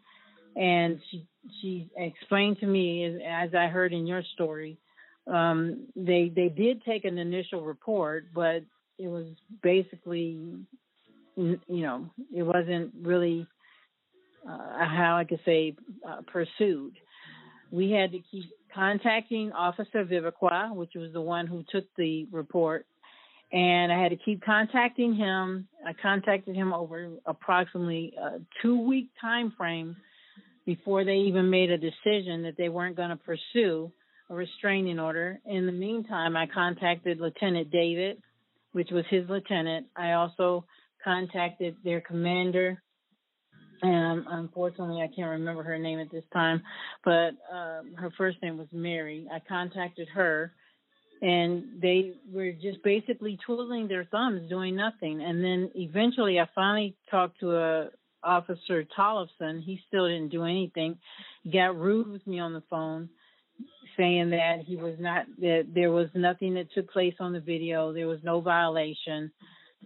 And she she explained to me as, as I heard in your story, um, they they did take an initial report, but it was basically, you know, it wasn't really uh, how I could say uh, pursued. We had to keep contacting Officer Viviqua, which was the one who took the report, and I had to keep contacting him. I contacted him over approximately a two week time frame before they even made a decision that they weren't going to pursue a restraining order. In the meantime, I contacted Lieutenant David, which was his lieutenant. I also contacted their commander. And unfortunately, I can't remember her name at this time, but um, her first name was Mary. I contacted her, and they were just basically twiddling their thumbs, doing nothing. And then eventually, I finally talked to a Officer Tollefson, he still didn't do anything. He got rude with me on the phone, saying that he was not that there was nothing that took place on the video. There was no violation,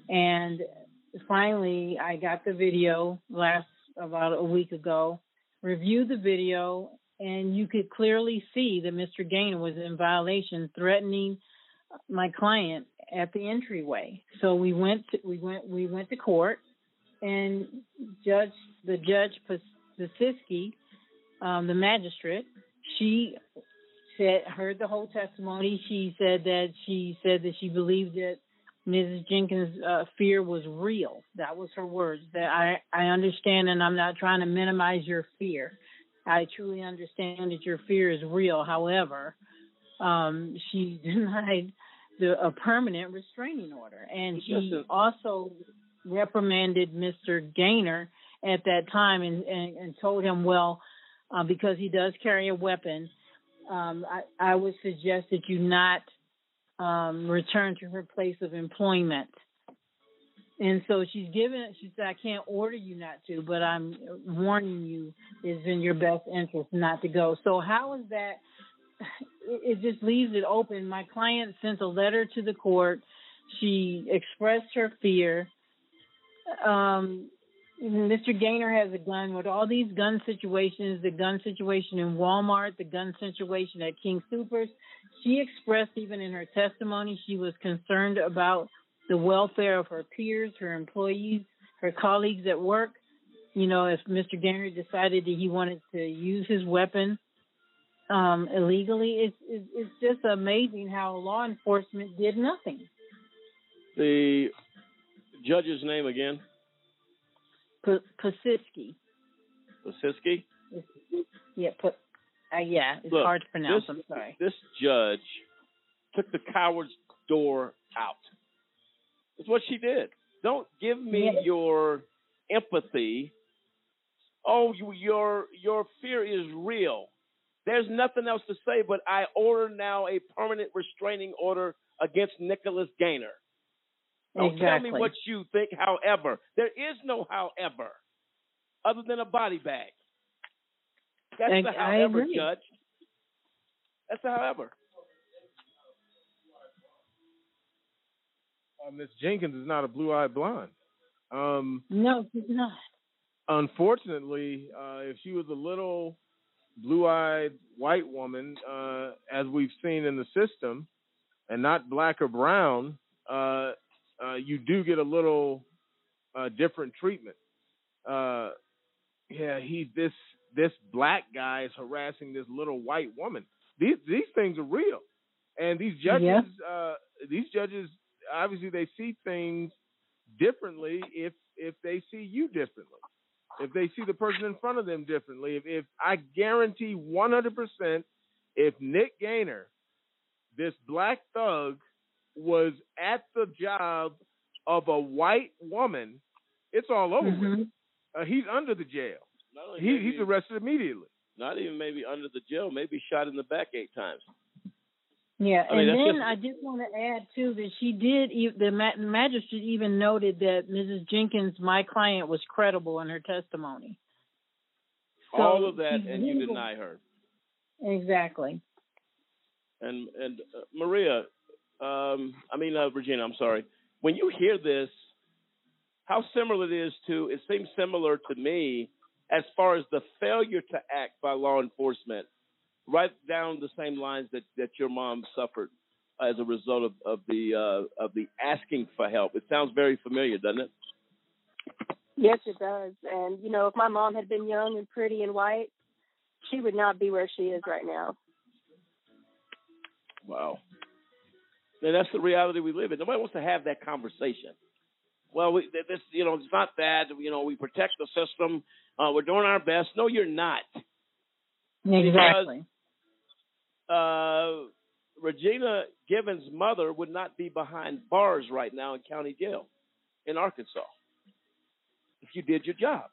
and finally, I got the video last about a week ago. Reviewed the video, and you could clearly see that Mr. Gainer was in violation, threatening my client at the entryway. So we went to, we went we went to court and Judge the Judge Pasiski, um, the magistrate, she said heard the whole testimony. She said that she said that she believed that Mrs. Jenkins' uh, fear was real. That was her words. That I I understand, and I'm not trying to minimize your fear. I truly understand that your fear is real. However, um, she <laughs> denied the a permanent restraining order, and she also reprimanded Mr. Gainer at that time and, and, and told him, well, uh, because he does carry a weapon, um, I, I would suggest that you not um, return to her place of employment. And so she's given, she said, I can't order you not to, but I'm warning you It's in your best interest not to go. So how is that? It, just leaves it open. My client sent a letter to the court. She expressed her fear. Um, Mr. Gainer has a gun with all these gun situations, the gun situation in Walmart, the gun situation at King Supers. She expressed even in her testimony she was concerned about the welfare of her peers, her employees, her colleagues at work. You know, if Mr. Gainer decided that he wanted to use his weapon um, illegally, it's, it's it's just amazing how law enforcement did nothing. The judge's name again? P- Pasisky. Lasiski? Yeah, put. Uh, yeah, it's Look, hard to pronounce. this, I'm sorry. This judge took the coward's door out. That's what she did. Don't give me Yeah. your empathy. Oh, you, your your fear is real. There's nothing else to say, but I order now a permanent restraining order against Nicholas Gainer. Don't tell me what you think. However, there is no however, other than a body bag. That's I- the I however, agree. Judge. That's the however. Uh, Miss Jenkins is not a blue-eyed blonde. Um, No, she's not. unfortunately, uh, if she was a little blue-eyed white woman, uh, as we've seen in the system, and not black or brown, uh, uh, you do get a little uh, different treatment. Uh, yeah, he's this this black guy is harassing this little white woman. These these things are real, and these judges, Yeah. uh, these judges, obviously they see things differently if if they see you differently, if they see the person in front of them differently. If, if I guarantee 100%, if Nick Gainer, this black thug, was at the job of a white woman, it's all over with. Mhm. Uh, he's under the jail. He, maybe- he's arrested immediately. Not even maybe under the jail, maybe shot in the back eight times. Yeah, I mean, and then just- I just want to add too that she did. The magistrate even noted that Mrs. Jenkins, my client, was credible in her testimony. So All of that, and you deny her. Exactly. And and uh, Maria, um, I mean uh, Virginia, I'm sorry. When you hear this, how similar it is to it seems similar to me as far as the failure to act by law enforcement, right down the same lines that that your mom suffered as a result of of the uh, of the asking for help. It sounds very familiar, doesn't it? Yes, it does. And you know, if my mom had been young and pretty and white, she would not be where she is right now. Wow. And that's the reality we live in. Nobody wants to have that conversation. Well, we, this, you know, it's not that. You know, we protect the system. Uh, we're doing our best. No, you're not. Exactly. Uh, Regina Givens' mother would not be behind bars right now in county jail in Arkansas if you did your job.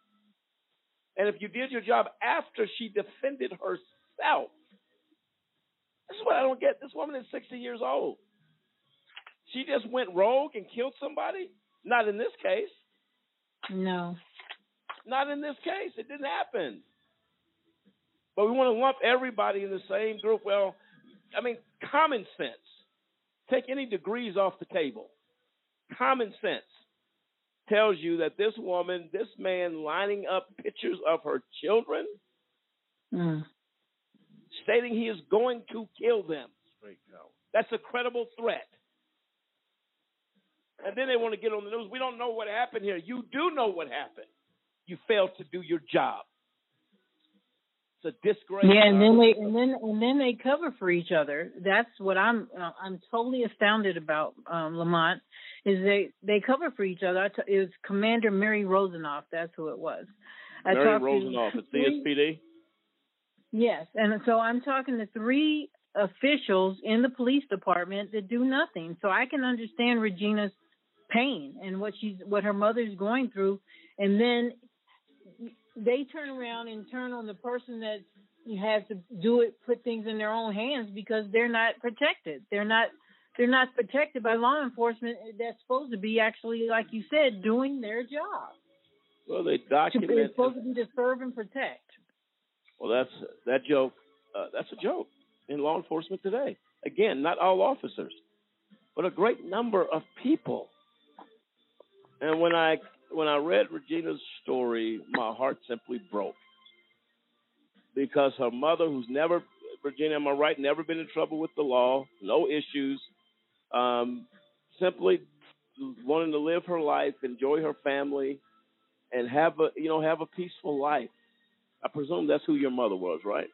And if you did your job after she defended herself. This is what I don't get. This woman is 60 years old. She just went rogue and killed somebody? Not in this case. No. Not in this case. It didn't happen. But we want to lump everybody in the same group. Well, I mean, common sense. Take any degrees off the table. Common sense tells you that this woman, this man lining up pictures of her children, Mm. stating he is going to kill them. Straight. That's a credible threat. And then they want to get on the news. We don't know what happened here. You do know what happened. You failed to do your job. It's a disgrace. Yeah, and then they and then and then they cover for each other. That's what I'm uh, I'm totally astounded about um, Lamont is they they cover for each other. I t- it was Commander Mary Rosenoff. That's who it was. I Mary Rosenoff at CSPD. Yes, and so I'm talking to three officials in the police department that do nothing. So I can understand Regina's pain and what she's what her mother's going through, and then they turn around and turn on the person that has to do it, put things in their own hands because they're not protected. They're not they're not protected by law enforcement that's supposed to be actually, like you said, doing their job. Well, they document. it's supposed to be to serve and protect. Well, that's that joke. Uh, that's a joke in law enforcement today. Again, not all officers, but a great number of people. And when I when I read Regina's story, my heart simply broke because her mother, who's never Virginia, am I right? Never been in trouble with the law, no issues, um, simply wanting to live her life, enjoy her family, and have a you know have a peaceful life. I presume that's who your mother was, right?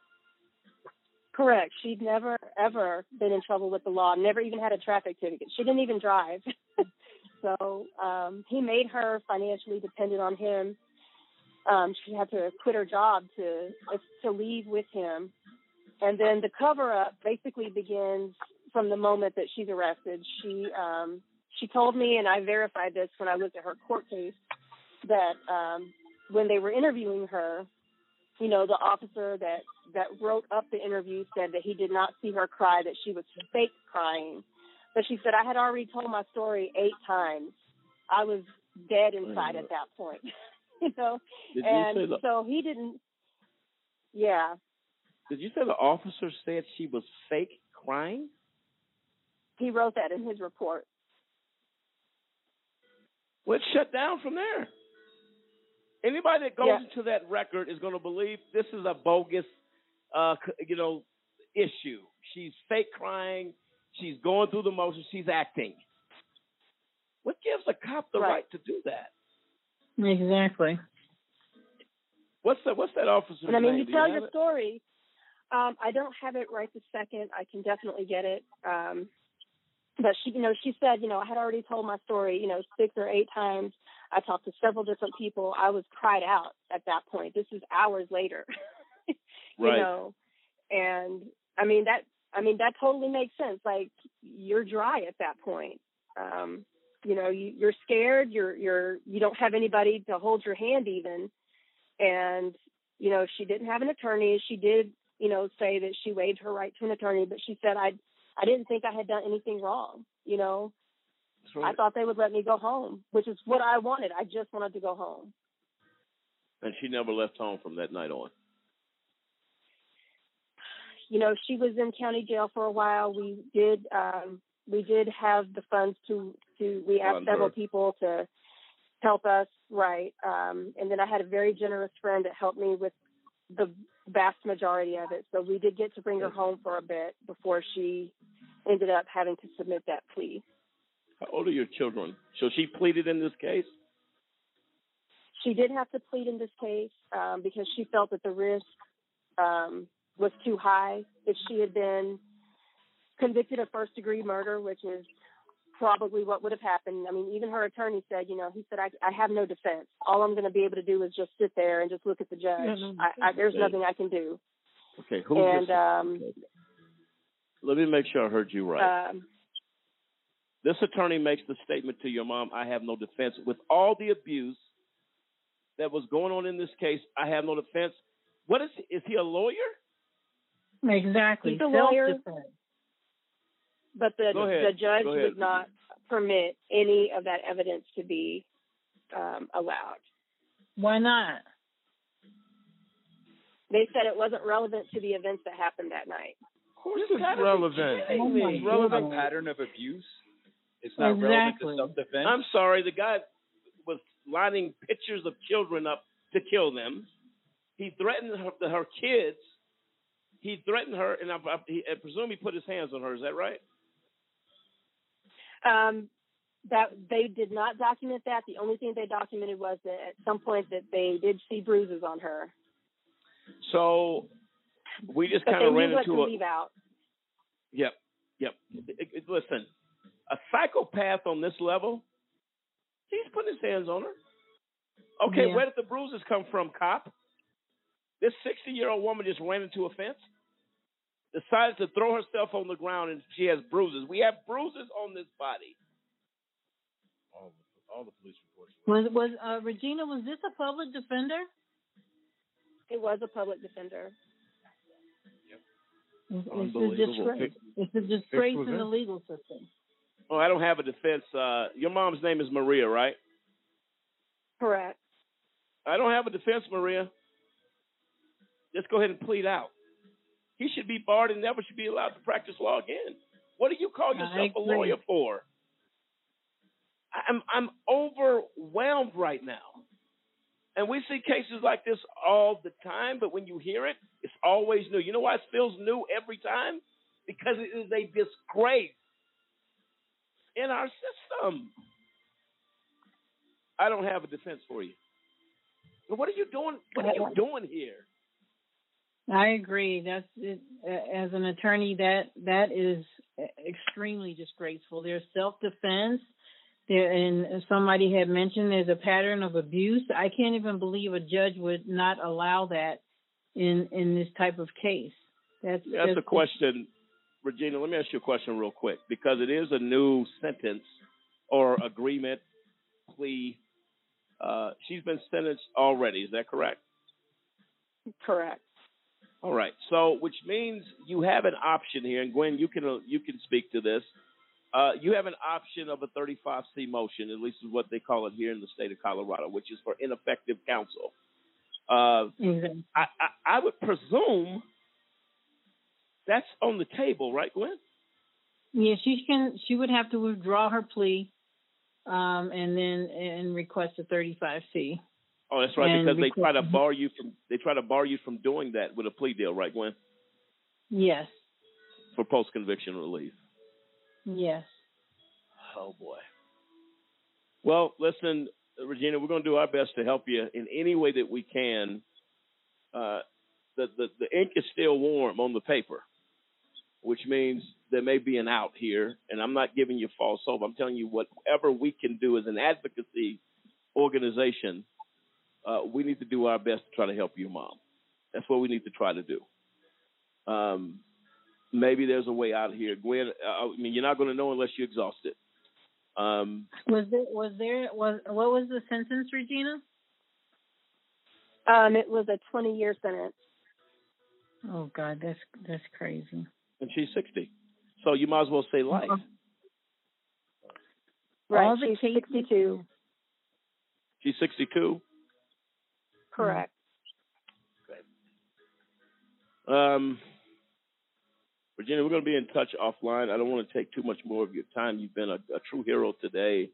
Correct. She'd never ever been in trouble with the law. Never even had a traffic ticket. She didn't even drive. <laughs> so um, he made her financially dependent on him. Um, she had to quit her job to to leave with him, and then the cover up basically begins from the moment that she's arrested. She um, she told me, and I verified this when I looked at her court case, that um, when they were interviewing her, you know, the officer that that wrote up the interview said that he did not see her cry, that she was fake crying. But she said I had already told my story eight times. I was dead inside at that point, <laughs> you know. Did you and say the- so he didn't. Yeah, Did you say the officer said she was fake crying? he wrote that in his report. Well, it's shut down from there. Anybody that goes Yeah. into that record is going to believe this is a bogus, uh, you know, issue. She's fake crying. She's going through the motions. She's acting. What gives a cop the Right. right to do that? Exactly. What's that? What's that officer's And I mean, name? you tell have your it? story. Um, I don't have it right this second. I can definitely get it. Um, but she, you know, she said, you know, I had already told my story, you know, six or eight times. I talked to several different people. I was cried out at that point. This is hours later, <laughs> you Right. know, and I mean that. I mean that totally makes sense. Like you're dry at that point. Um, you know, you, you're scared. You're you're you don't have anybody to hold your hand even, and you know she didn't have an attorney. She did you know say that she waived her right to an attorney, but she said I I didn't think I had done anything wrong. You know, I thought they would let me go home, which is what I wanted. I just wanted to go home. And she never left home from that night on. You know, she was in county jail for a while. We did um we did have the funds to to we asked several people to help us, right. Um and then I had a very generous friend that helped me with the vast majority of it. So we did get to bring her home for a bit before she ended up having to submit that plea. How old are your children? So she pleaded in this case. She did have to plead in this case um, because she felt that the risk um, was too high. If she had been convicted of first degree murder, which is probably what would have happened. I mean, even her attorney said, you know, he said, I, I have no defense. All I'm going to be able to do is just sit there and just look at the judge. Yeah, no I, I, there's defense. nothing I can do. Okay, who and this? um, Let me make sure I heard you right. um, this attorney makes the statement to your mom, I have no defense. With all the abuse that was going on in this case, I have no defense. What is is he a lawyer? Exactly. He's a lawyer. Self-defense. but the the judge would not permit any of that evidence to be um, allowed. Why not? They said it wasn't relevant to the events that happened that night. Of course It's relevant. Oh It's relevant goodness. pattern of abuse. It's not relevant to self-defense. I'm sorry, the guy was lining pictures of children up to kill them. He threatened her, her kids. He threatened her, and I, I, he, I presume he put his hands on her. Is that right? Um, that they did not document that. The only thing they documented was that at some point that they did see bruises on her, So we just kind of ran knew what to into a. leave out. Yep, yep. It- it- listen, a psychopath on this level, he's putting his hands on her. Okay, Yeah. where did the bruises come from, cop? This 60 year old woman just ran into a fence, decided to throw herself on the ground, and she has bruises. We have bruises on this body. all the, all the police reports. Was was uh, Regina? Was this a public defender? It was a public defender. It's, it's a Unbelievable. disgrace. It's a disgrace was in the legal system. Oh, I don't have a defense. Uh, your mom's name is Maria, right? Correct. I don't have a defense, Maria. Just go ahead and plead out. He should be barred and never should be allowed to practice law again. What do you call yourself a lawyer for? I'm I'm overwhelmed right now. And we see cases like this all the time, but when you hear it, it's always new. You know why it feels new every time? Because it is a disgrace in our system. I don't have a defense for you. What are you doing? What are you doing here? I agree. That's it, as an attorney that that is extremely disgraceful. There's self defense. There and somebody had mentioned there's a pattern of abuse. I can't even believe a judge would not allow that in in this type of case. That's That's a question, Regina. Let me ask you a question real quick because it is a new sentence or agreement, plea. Uh, she's been sentenced already. Is that correct? Correct. All right. So, which means you have an option here, and Gwen, you can uh, you can speak to this. Uh, you have an option of a 35C motion, at least is what they call it here in the state of Colorado, which is for ineffective counsel. Uh, Exactly. I, I, I would presume that's on the table, right, Gwen? Yeah, she can. She would have to withdraw her plea, um, and then and request a 35C. Oh, that's right, because they try to bar you from they try to bar you from doing that with a plea deal, right, Gwen? Yes. For post conviction relief. Yes. Oh boy. Well, listen, Regina, we're going to do our best to help you in any way that we can. Uh, the, the the ink is still warm on the paper, which means there may be an out here, and I'm not giving you false hope. I'm telling you whatever we can do as an advocacy organization, uh, we need to do our best to try to help you, mom. That's what we need to try to do. Um, maybe there's a way out here, Gwen. Uh, I mean, you're not going to know unless you exhaust it. Um, Was there was there was what was the sentence, Regina? Um, it was a 20 year sentence. Oh God, that's that's crazy. and she's 60. So you might as well say life. Right. All the She's cases- 62. She's 62. Correct. Um, Virginia, we're going to be in touch offline. I don't want to take too much more of your time. You've been a, a true hero today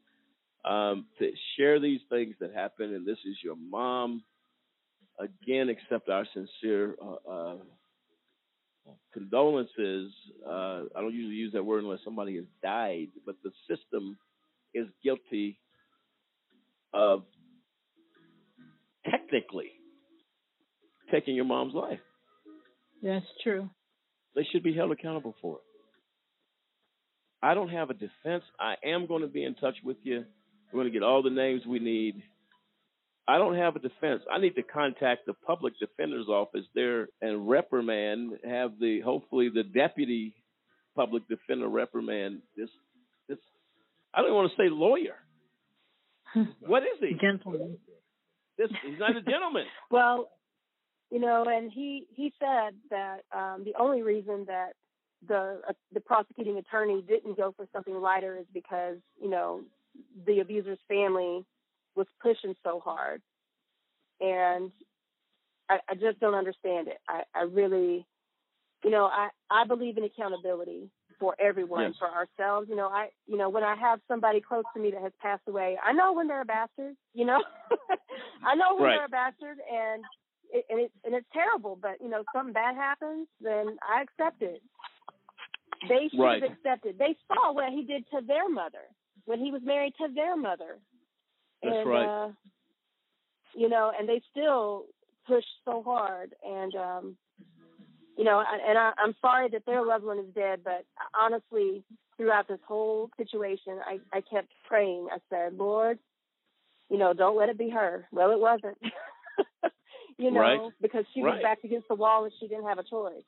um, to share these things that happen, and this is your mom. Again, accept our sincere uh, uh, condolences. Uh, I don't usually use that word unless somebody has died, but the system is guilty of technically taking your mom's life. That's true. They should be held accountable for it. I don't have a defense. I am going to be in touch with you. We're going to get all the names we need. I don't have a defense. I need to contact the public defender's office there and reprimand, have the hopefully the deputy public defender reprimand this this I don't want to say lawyer. <laughs> What is he? Gentleman. This he's not a gentleman. <laughs> Well, you know, and he he said that um, the only reason that the uh, the prosecuting attorney didn't go for something lighter is because you know the abuser's family was pushing so hard, and I, I just don't understand it. I, I really, you know, I I believe in accountability for everyone, Yes. for ourselves. You know, I you know when I have somebody close to me that has passed away, I know when they're a bastard. You know, <laughs> I know when Right. they're a bastard, and it, and it's and it's terrible. But you know, something bad happens, then I accept it. They should Right. have accepted. They saw what he did to their mother when he was married to their mother. That's and, right. Uh, you know, and they still push so hard. And um, you know, and I, I'm sorry that their loved one is dead, but honestly, throughout this whole situation, I, I kept praying. I said, Lord, you know, don't let it be her. Well, it wasn't. <laughs> you know, Right. because she was Right. backed against the wall and she didn't have a choice.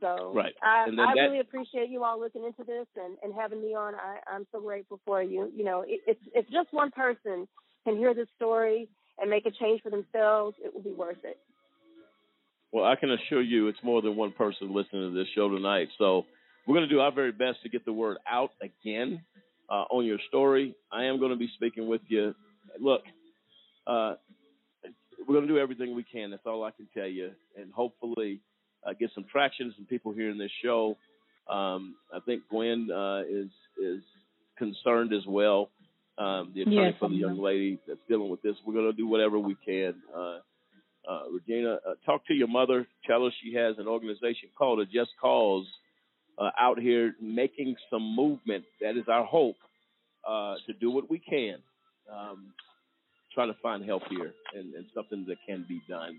So Right. I, I that- really appreciate you all looking into this and, and having me on. I, I'm so grateful for you. You know, it, it's if just one person can hear this story and make a change for themselves, it will be worth it. Well, I can assure you it's more than one person listening to this show tonight. So we're going to do our very best to get the word out again uh, on your story. I am going to be speaking with you. Look, uh, we're going to do everything we can. That's all I can tell you. And hopefully uh, get some traction, some people hearing this show. Um, I think Gwen uh, is is concerned as well. Um, the attorney Yes, for the young lady that's dealing with this. We're going to do whatever we can. Uh, Regina, uh, talk to your mother. Tell her she has an organization called a Just Cause uh, out here making some movement. That is our hope uh, to do what we can, um, trying to find help here and, and something that can be done.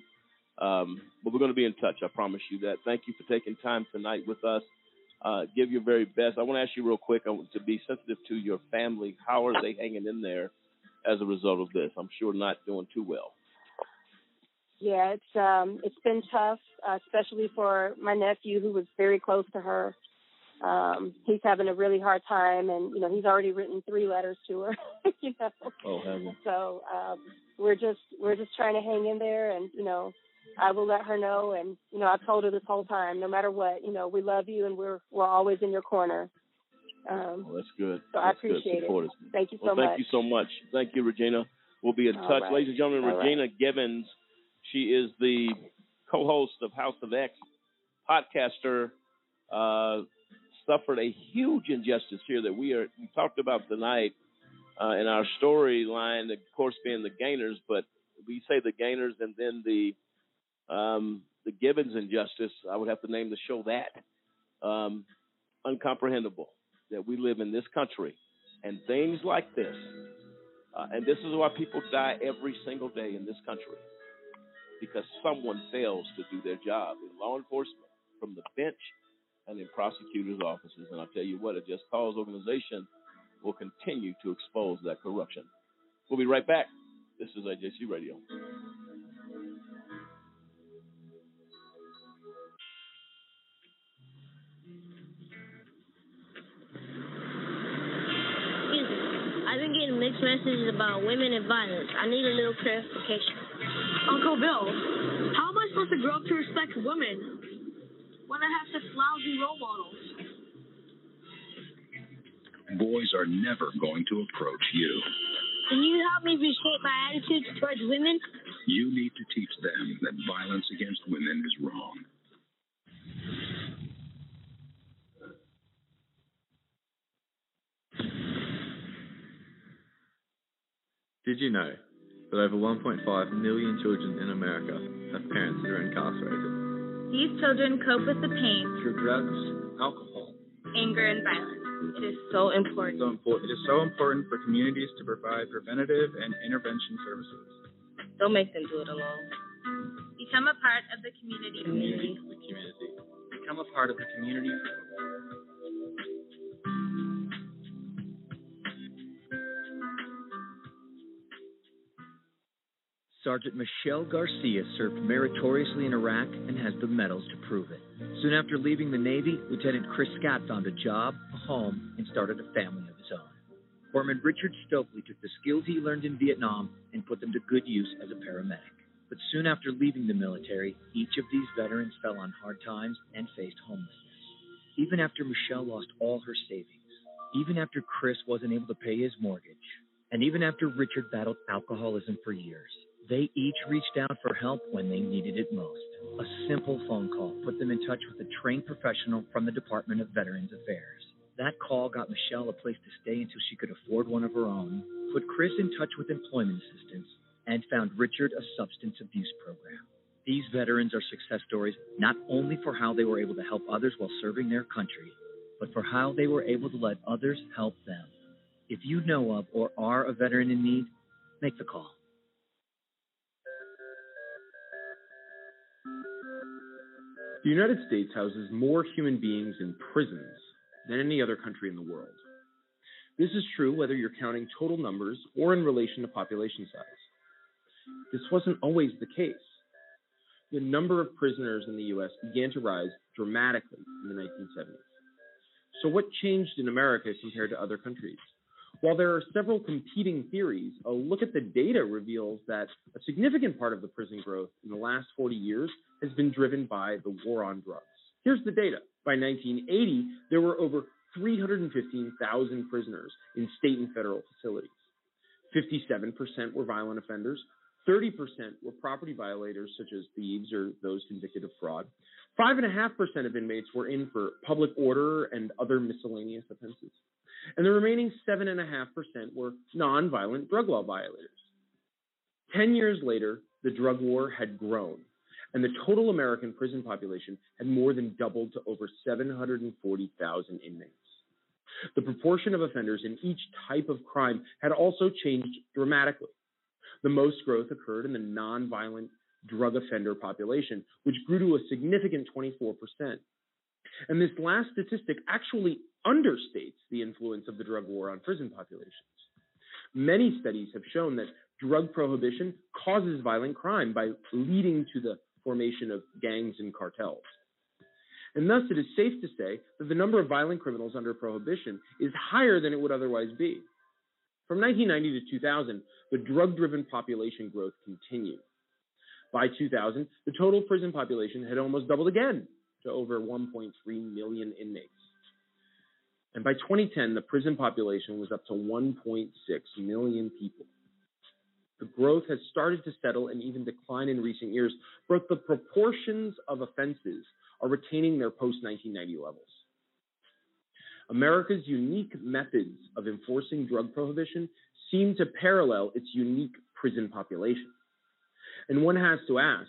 Um, but we're going to be in touch. I promise you that. Thank you for taking time tonight with us. Uh, give your very best. I want to ask you real quick I want to be sensitive to your family. How are they hanging in there as a result of this? I'm sure not doing too well. Yeah, it's um it's been tough, uh, especially for my nephew who was very close to her. Um, he's having a really hard time, and you know he's already written three letters to her. <laughs> you know, Oh, heaven. so um, we're just we're just trying to hang in there, and you know I will let her know, and you know I've told her this whole time, no matter what, you know we love you, and we're we're always in your corner. Um, Well, that's good. So I That's good. appreciate it. Thank you so well, thank much. you so much. Thank you, Regina. We'll be in All touch. right. Ladies and gentlemen, All right. Regina Gibbons. She is the co-host of House of X, podcaster, uh, suffered a huge injustice here that we are we talked about tonight uh, in our storyline, of course, being the gainers, but we say the gainers and then the um, the Gibbons injustice. I would have to name the show that. Um, uncomprehendable that we live in this country and things like this. Uh, and this is why people die every single day in this country because someone fails to do their job in law enforcement, from the bench, and in prosecutors' offices. And I'll tell you what, a Just Cause organization will continue to expose that corruption. We'll be right back. This is AJC Radio. I've been getting mixed messages about women and violence. I need a little clarification. Uncle Bill, how am I supposed to grow up to respect women when I have such lousy role models? Boys are never going to approach you. Can you help me reshape my attitudes towards women? You need to teach them that violence against women is wrong. Did you know that over 1.5 million children in America have parents that are incarcerated? These children cope with the pain, Through drugs, alcohol. anger, and violence. It is so important. So important. It is so important for communities to provide preventative and intervention services. Don't make them do it alone. Become a part of the community. Community, the community. Become a part of the community. Sergeant Michelle Garcia served meritoriously in Iraq and has the medals to prove it. Soon after leaving the Navy, Lieutenant Chris Scott found a job, a home, and started a family of his own. Foreman Richard Stokely took the skills he learned in Vietnam and put them to good use as a paramedic. But soon after leaving the military, each of these veterans fell on hard times and faced homelessness. Even after Michelle lost all her savings, even after Chris wasn't able to pay his mortgage, and even after Richard battled alcoholism for years, they each reached out for help when they needed it most. A simple phone call put them in touch with a trained professional from the Department of Veterans Affairs. That call got Michelle a place to stay until she could afford one of her own, put Chris in touch with employment assistance, and found Richard a substance abuse program. These veterans are success stories not only for how they were able to help others while serving their country, but for how they were able to let others help them. If you know of or are a veteran in need, make the call. The United States houses more human beings in prisons than any other country in the world. This is true whether you're counting total numbers or in relation to population size. This wasn't always the case. the number of prisoners in the U.S. began to rise dramatically in the 1970s. So, what changed in America compared to other countries? While there are several competing theories, a look at the data reveals that a significant part of the prison growth in the last 40 years has been driven by the war on drugs. Here's the data. By 1980, there were over 315,000 prisoners in state and federal facilities. 57% were violent offenders, 30% were property violators, such as thieves or those convicted of fraud. 5.5% of inmates were in for public order and other miscellaneous offenses. And the remaining 7.5% were nonviolent drug law violators. Ten years later, the drug war had grown, and the total American prison population had more than doubled to over 740,000 inmates. The proportion of offenders in each type of crime had also changed dramatically. The most growth occurred in the nonviolent drug offender population, which grew to a significant 24%. And this last statistic actually understates the influence of the drug war on prison populations. Many studies have shown that drug prohibition causes violent crime by leading to the formation of gangs and cartels. And thus, it is safe to say that the number of violent criminals under prohibition is higher than it would otherwise be. From 1990 to 2000, the drug driven population growth continued. By 2000, the total prison population had almost doubled again to over 1.3 million inmates. And by 2010, the prison population was up to 1.6 million people. The growth has started to settle and even decline in recent years, but the proportions of offenses are retaining their post 1990 levels. America's unique methods of enforcing drug prohibition seem to parallel its unique prison population. And one has to ask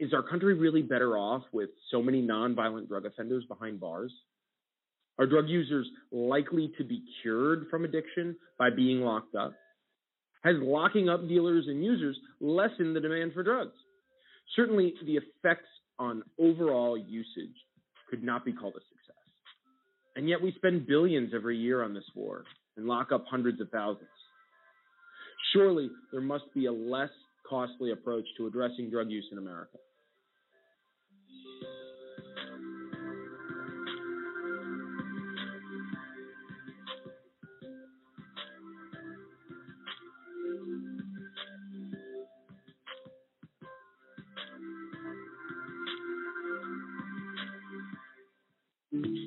is our country really better off with so many nonviolent drug offenders behind bars? Are drug users likely to be cured from addiction by being locked up? Has locking up dealers and users lessened the demand for drugs? Certainly, the effects on overall usage could not be called a success. And yet, we spend billions every year on this war and lock up hundreds of thousands. Surely, there must be a less costly approach to addressing drug use in America.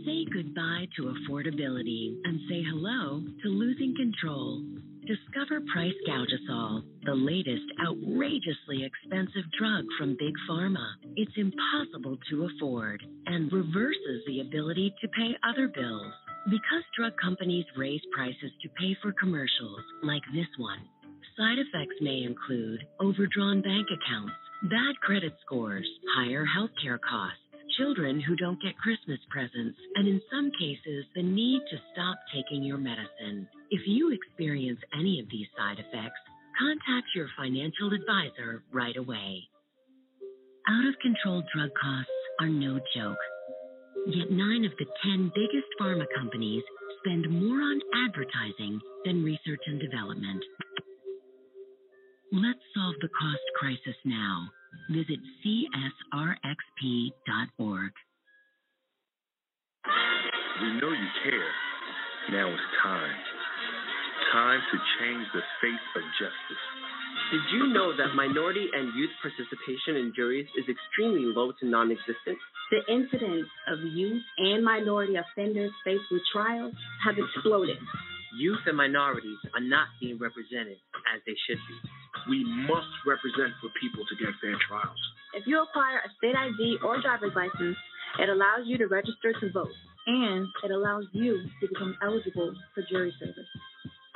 Say goodbye to affordability and say hello to losing control. Discover Price Gougasol, the latest outrageously expensive drug from Big Pharma. It's impossible to afford and reverses the ability to pay other bills. Because drug companies raise prices to pay for commercials like this one, side effects may include overdrawn bank accounts, bad credit scores, higher healthcare costs children who don't get Christmas presents, and in some cases, the need to stop taking your medicine. If you experience any of these side effects, contact your financial advisor right away. Out of control drug costs are no joke. Yet nine of the 10 biggest pharma companies spend more on advertising than research and development. Let's solve the cost crisis now. Visit csrxp.org. We know you care. Now it's time. Time to change the face of justice. Did you know that minority and youth participation in juries is extremely low to non existent? The incidence of youth and minority offenders faced with trials have exploded. <laughs> Youth and minorities are not being represented as they should be. We must represent for people to get fair trials. If you acquire a state ID or driver's license, it allows you to register to vote, and it allows you to become eligible for jury service.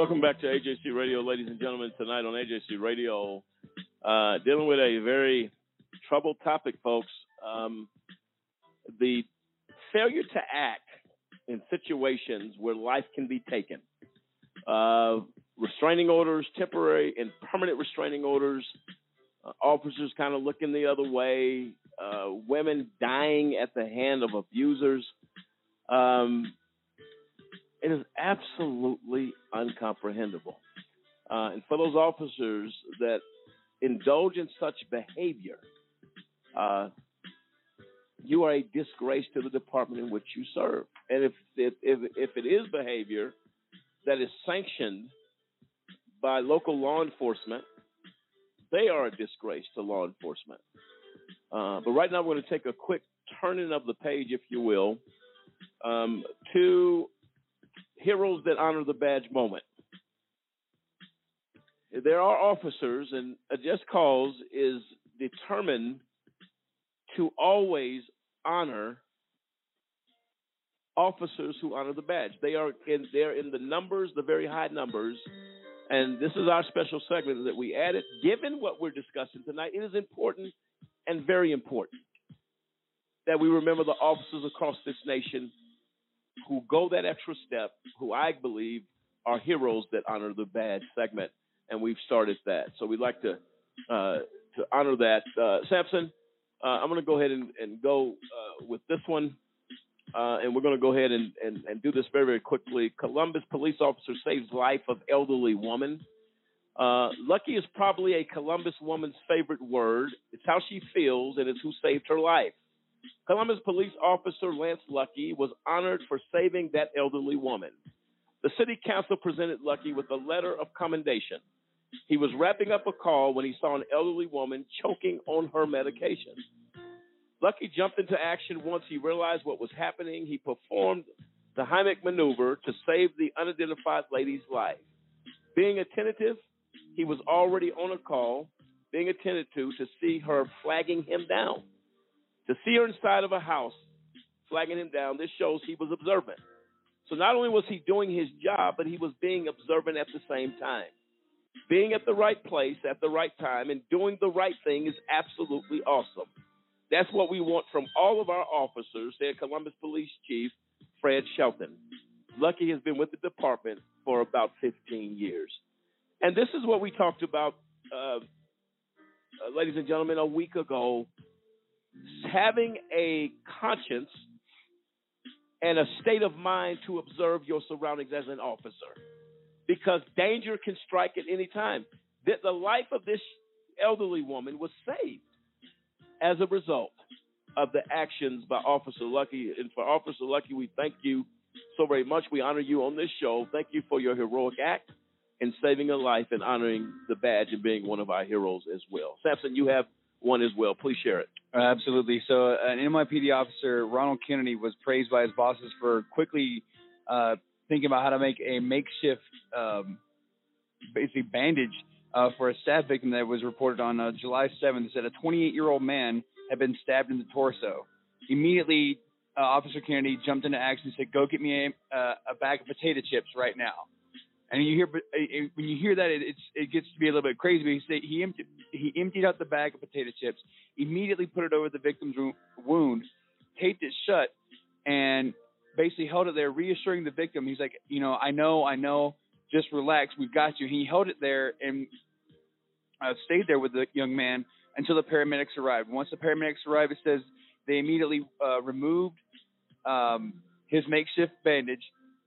Welcome back to AJC Radio, ladies and gentlemen. Tonight on AJC Radio, uh, dealing with a very troubled topic, folks. Um, the failure to act in situations where life can be taken. Uh, restraining orders, temporary and permanent restraining orders, uh, officers kind of looking the other way, uh, women dying at the hand of abusers. Um, it is absolutely uncomprehendable. Uh, and for those officers that indulge in such behavior, uh, you are a disgrace to the department in which you serve. And if if if, if it is behavior that is sanctioned by local law enforcement, they are a disgrace to law enforcement. Uh, but right now, we're going to take a quick turning of the page, if you will, um, to heroes that honor the badge moment. There are officers, and a just cause is determined to always honor officers who honor the badge. They are in they're in the numbers, the very high numbers. And this is our special segment that we added. Given what we're discussing tonight, it is important and very important that we remember the officers across this nation who go that extra step, who I believe are heroes that honor the badge segment. And we've started that. So we'd like to uh, to honor that. Uh, Samson, uh, I'm going to go ahead and, and go uh, with this one. Uh, and we're going to go ahead and, and, and, do this very, very quickly. Columbus police officer saves life of elderly woman. Uh, lucky is probably a Columbus woman's favorite word. It's how she feels, and it's who saved her life. Columbus police officer Lance Lucky was honored for saving that elderly woman. The city council presented Lucky with a letter of commendation. He was wrapping up a call when he saw an elderly woman choking on her medication. Lucky jumped into action once he realized what was happening. He performed the Heimlich maneuver to save the unidentified lady's life. Being attentive, he was already on a call, being attended to to see her flagging him down. To see her inside of a house flagging him down, this shows he was observant. So not only was he doing his job, but he was being observant at the same time. Being at the right place at the right time and doing the right thing is absolutely awesome. That's what we want from all of our officers, said Columbus Police Chief Fred Shelton. Lucky has been with the department for about 15 years. And this is what we talked about, uh, uh, ladies and gentlemen, a week ago. Having a conscience and a state of mind to observe your surroundings as an officer. Because danger can strike at any time. That the life of this elderly woman was saved as a result of the actions by Officer Lucky. And for Officer Lucky, we thank you so very much. We honor you on this show. Thank you for your heroic act in saving a life and honoring the badge and being one of our heroes as well. Samson, you have one as well. Please share it. Uh, absolutely. So, uh, an NYPD officer, Ronald Kennedy, was praised by his bosses for quickly uh, thinking about how to make a makeshift, um, basically bandage uh, for a stab victim that was reported on uh, July 7th. It said a 28 year old man had been stabbed in the torso. Immediately, uh, Officer Kennedy jumped into action and said, "Go get me a, a bag of potato chips right now." And you hear uh, when you hear that, it, it's it gets to be a little bit crazy. But he he emptied he emptied out the bag of potato chips, immediately put it over the victim's wound, taped it shut, and basically held it there, reassuring the victim. He's like, you know, I know, I know just relax, we've got you. He held it there and uh, stayed there with the young man until the paramedics arrived. Once the paramedics arrived, it says they immediately uh, removed um, his makeshift bandage,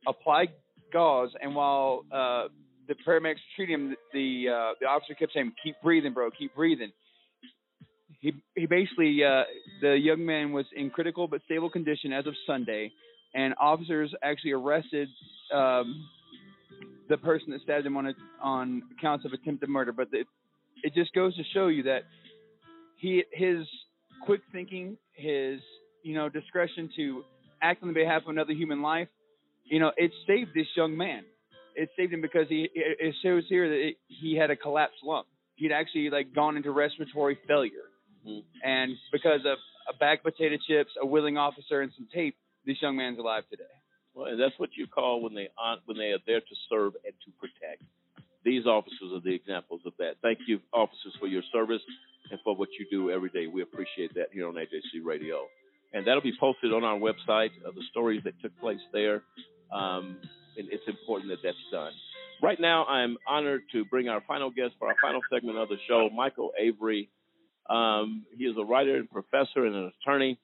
applied gauze, and while uh, the paramedics treated him, the uh, the officer kept saying, "Keep breathing, bro. Keep breathing." He he basically uh, the young man was in critical but stable condition as of Sunday, and officers actually arrested um, the person that stabbed him on a, on counts of attempted murder. But the, it just goes to show you that he his quick thinking, his you know discretion to act on behalf of another human life, you know, it saved this young man. It saved him because he it shows here that it, he had a collapsed lung. He'd actually like gone into respiratory failure, mm-hmm. and because of a bag of potato chips, a willing officer, and some tape, this young man's alive today. Well, and that's what you call when they on, when they are there to serve and to protect. These officers are the examples of that. Thank you, officers, for your service and for what you do every day. We appreciate that here on AJC Radio. And that'll be posted on our website, uh, the stories that took place there. Um, and it's important that that's done. Right now, I'm honored to bring our final guest for our final segment of the show, Michael Avery. Um, he is a writer and professor and an attorney.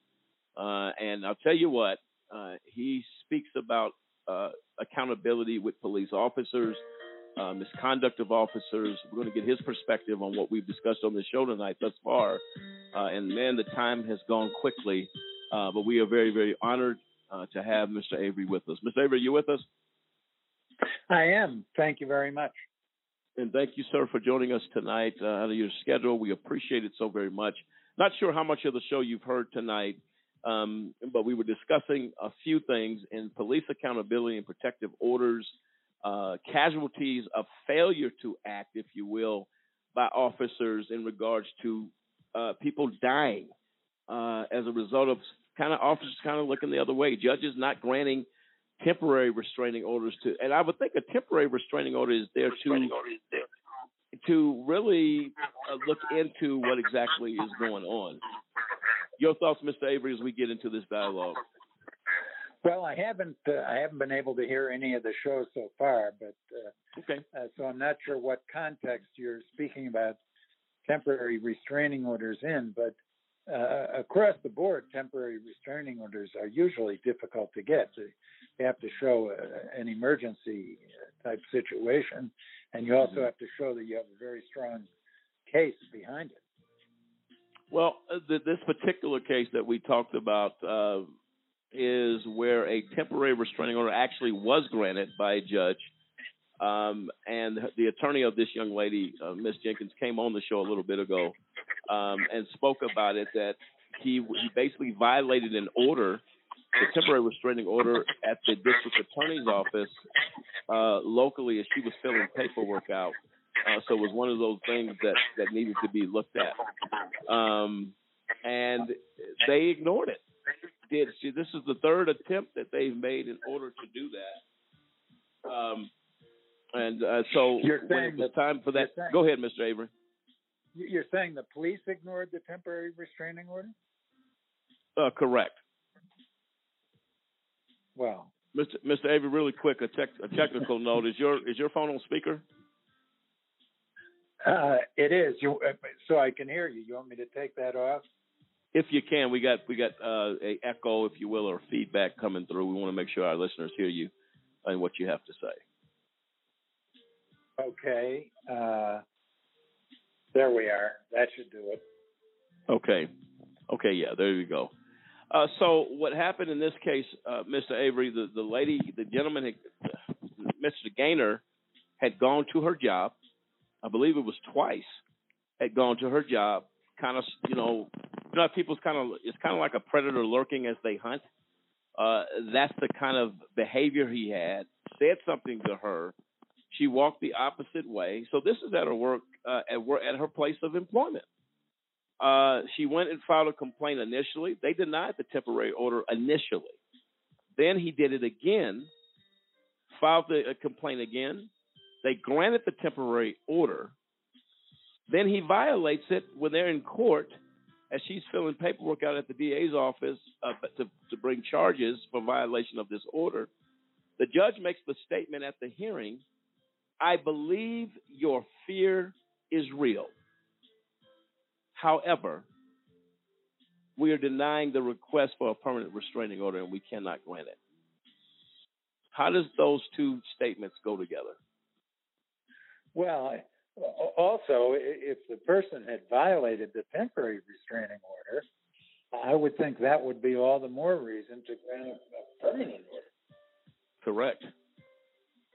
Uh, and I'll tell you what, uh, he speaks about uh, accountability with police officers, uh, misconduct of officers. We're going to get his perspective on what we've discussed on the show tonight thus far. Uh, and man, the time has gone quickly, uh, but we are very, very honored uh, to have Mr. Avery with us. Mr. Avery, are you with us? I am. Thank you very much. And thank you, sir, for joining us tonight uh, out of your schedule. We appreciate it so very much. Not sure how much of the show you've heard tonight, um, but we were discussing a few things in police accountability and protective orders, uh, casualties of failure to act, if you will, by officers in regards to uh, people dying uh, as a result of kind of officers kind of looking the other way, judges not granting temporary restraining orders to, and I would think a temporary restraining order is there to to really uh, look into what exactly is going on. Your thoughts, Mr. Avery, as we get into this dialogue. Well, I haven't uh, I haven't been able to hear any of the shows so far, but uh, okay. Uh, so I'm not sure what context you're speaking about temporary restraining orders in, but uh, across the board, temporary restraining orders are usually difficult to get. You have to show a, an emergency type situation, and you also have to show that you have a very strong case behind it. Well, uh, this particular case that we talked about uh, is where a temporary restraining order actually was granted by a judge. Um, and the attorney of this young lady, uh, Miss Jenkins, came on the show a little bit ago um, and spoke about it that he, he basically violated an order, the temporary restraining order at the district attorney's office uh, locally as she was filling paperwork out. Uh, so it was one of those things that, that needed to be looked at. Um, and they ignored it. Did this is the third attempt that they've made in order to do that. Um, and uh, so when it was time for that, go ahead, Mr. Avery. You're saying the police ignored the temporary restraining order? Uh, correct. Well, Mr. Mr. Avery, really quick, a, tech, a technical <laughs> note. Is your is your phone on speaker? uh, it is. You, uh, so I can hear you. You want me to take that off? If you can, we got we got uh, a echo, if you will, or feedback coming through. We want to make sure our listeners hear you and what you have to say. Okay. Uh, there we are. That should do it. Okay. Okay, yeah, there you go. Uh, so what happened in this case, uh, Mr. Avery, the, the lady, the gentleman, had, Mr. Gainer, had gone to her job. I believe it was twice. Had gone to her job, kind of, you know, you know, people's kind of, it's kind of like a predator lurking as they hunt. Uh, that's the kind of behavior he had. Said something to her. She walked the opposite way. So this is at her work, uh, at work, at her place of employment. Uh, she went and filed a complaint initially. They denied the temporary order initially. Then he did it again, filed the uh, complaint again. They granted the temporary order. Then he violates it when they're in court, as she's filling paperwork out at the DA's office uh, to, to bring charges for violation of this order. The judge makes the statement at the hearing I believe your fear is real. However, we are denying the request for a permanent restraining order and we cannot grant it. How does those two statements go together? Well, also, if the person had violated the temporary restraining order, I would think that would be all the more reason to grant a a permanent order. Correct.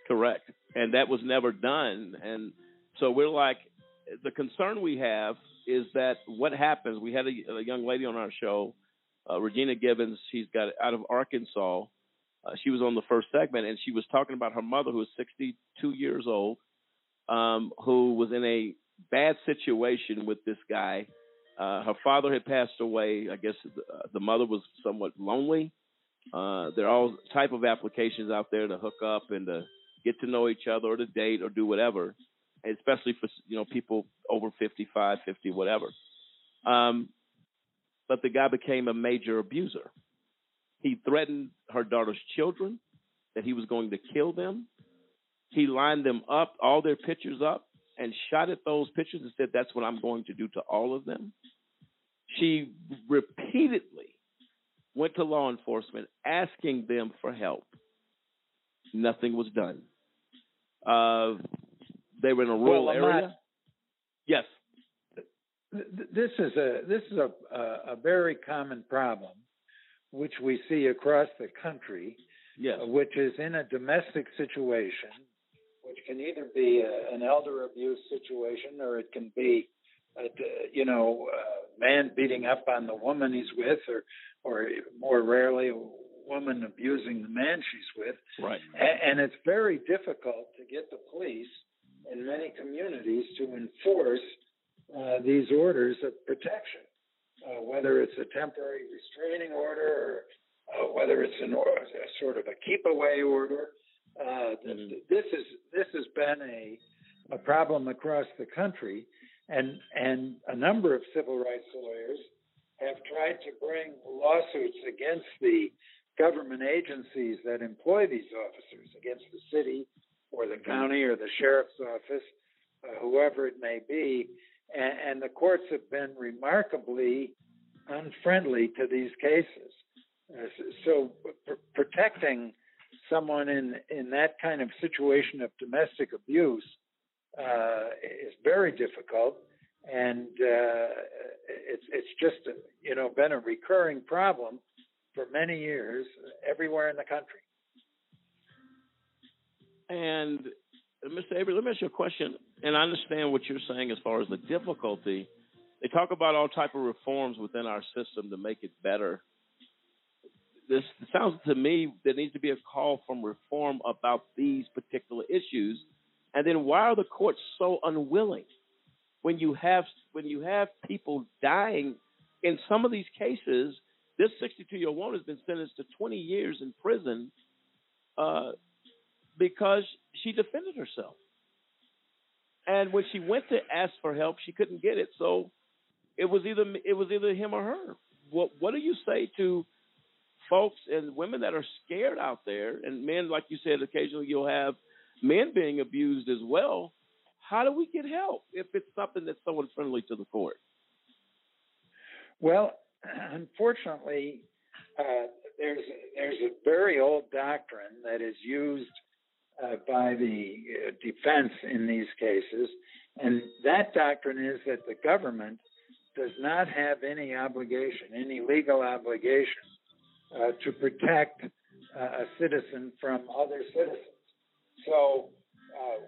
Correct. And that was never done. And so we're like, the concern we have is that what happens, we had a, a young lady on our show, uh, Regina Gibbons, she's got out of Arkansas. Uh, she was on the first segment and she was talking about her mother who was 62 years old, um, who was in a bad situation with this guy. Uh, her father had passed away. I guess the, uh, the mother was somewhat lonely. Uh, there are all type of applications out there to hook up and to get to know each other or to date or do whatever, especially for you know people over 55, 50, whatever. Um, but the guy became a major abuser. He threatened her daughter's children that he was going to kill them. He lined them up, all their pictures up, and shot at those pictures and said, That's what I'm going to do to all of them. She repeatedly went to law enforcement asking them for help. Nothing was done. Uh, they were in a rural Well, area. Lamont- Yes. This is a this is a, a a very common problem, which we see across the country. Yes. Which is in a domestic situation, which can either be a, an elder abuse situation or it can be, a, d- you know, a man beating up on the woman he's with, or or more rarely a woman abusing the man she's with. Right. A- And it's very difficult to get the police in many communities to enforce uh, these orders of protection, uh, whether it's a temporary restraining order or uh, whether it's an or, a sort of a keep away order. Uh, th- This is this has been a a problem across the country, and and a number of civil rights lawyers have tried to bring lawsuits against the government agencies that employ these officers, against the city or the county or the sheriff's office, uh, whoever it may be, and, and the courts have been remarkably unfriendly to these cases. Uh, so pr- protecting someone in in that kind of situation of domestic abuse uh, is very difficult, and uh, it's it's just you know been a recurring problem for many years everywhere in the country. And uh, Mr. Avery, let me ask you a question. And I understand what you're saying as far as the difficulty. They talk about all type of reforms within our system to make it better. This sounds to me there needs to be a call from reform about these particular issues. And then why are the courts so unwilling when you have when you have people dying in some of these cases? This 62 year old woman has been sentenced to 20 years in prison uh, because she defended herself. And when she went to ask for help, she couldn't get it. So it was either it was either him or her. What what do you say to folks and women that are scared out there, and men, like you said, occasionally you'll have men being abused as well. How do we get help if it's something that's so unfriendly to the court? Well, <clears throat> unfortunately, uh, there's there's a very old doctrine that is used uh, by the uh, defense in these cases, and that doctrine is that the government does not have any obligation, any legal obligation, uh, to protect uh, a citizen from other citizens. So, uh,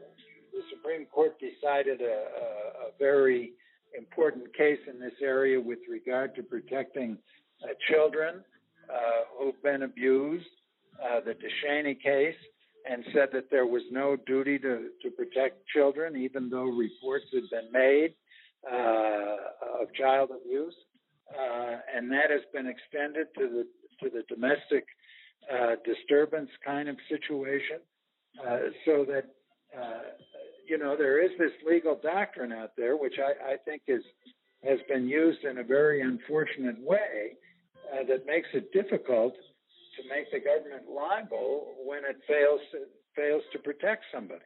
the Supreme Court decided a, a, a very important case in this area with regard to protecting children who've been abused, the DeShaney case, and said that there was no duty to, to protect children, even though reports had been made uh, of child abuse. Uh, and that has been extended to the to the domestic uh, disturbance kind of situation, uh, so that uh, you know there is this legal doctrine out there, which I, I think is has been used in a very unfortunate way uh, that makes it difficult to make the government liable when it fails to, fails to protect somebody.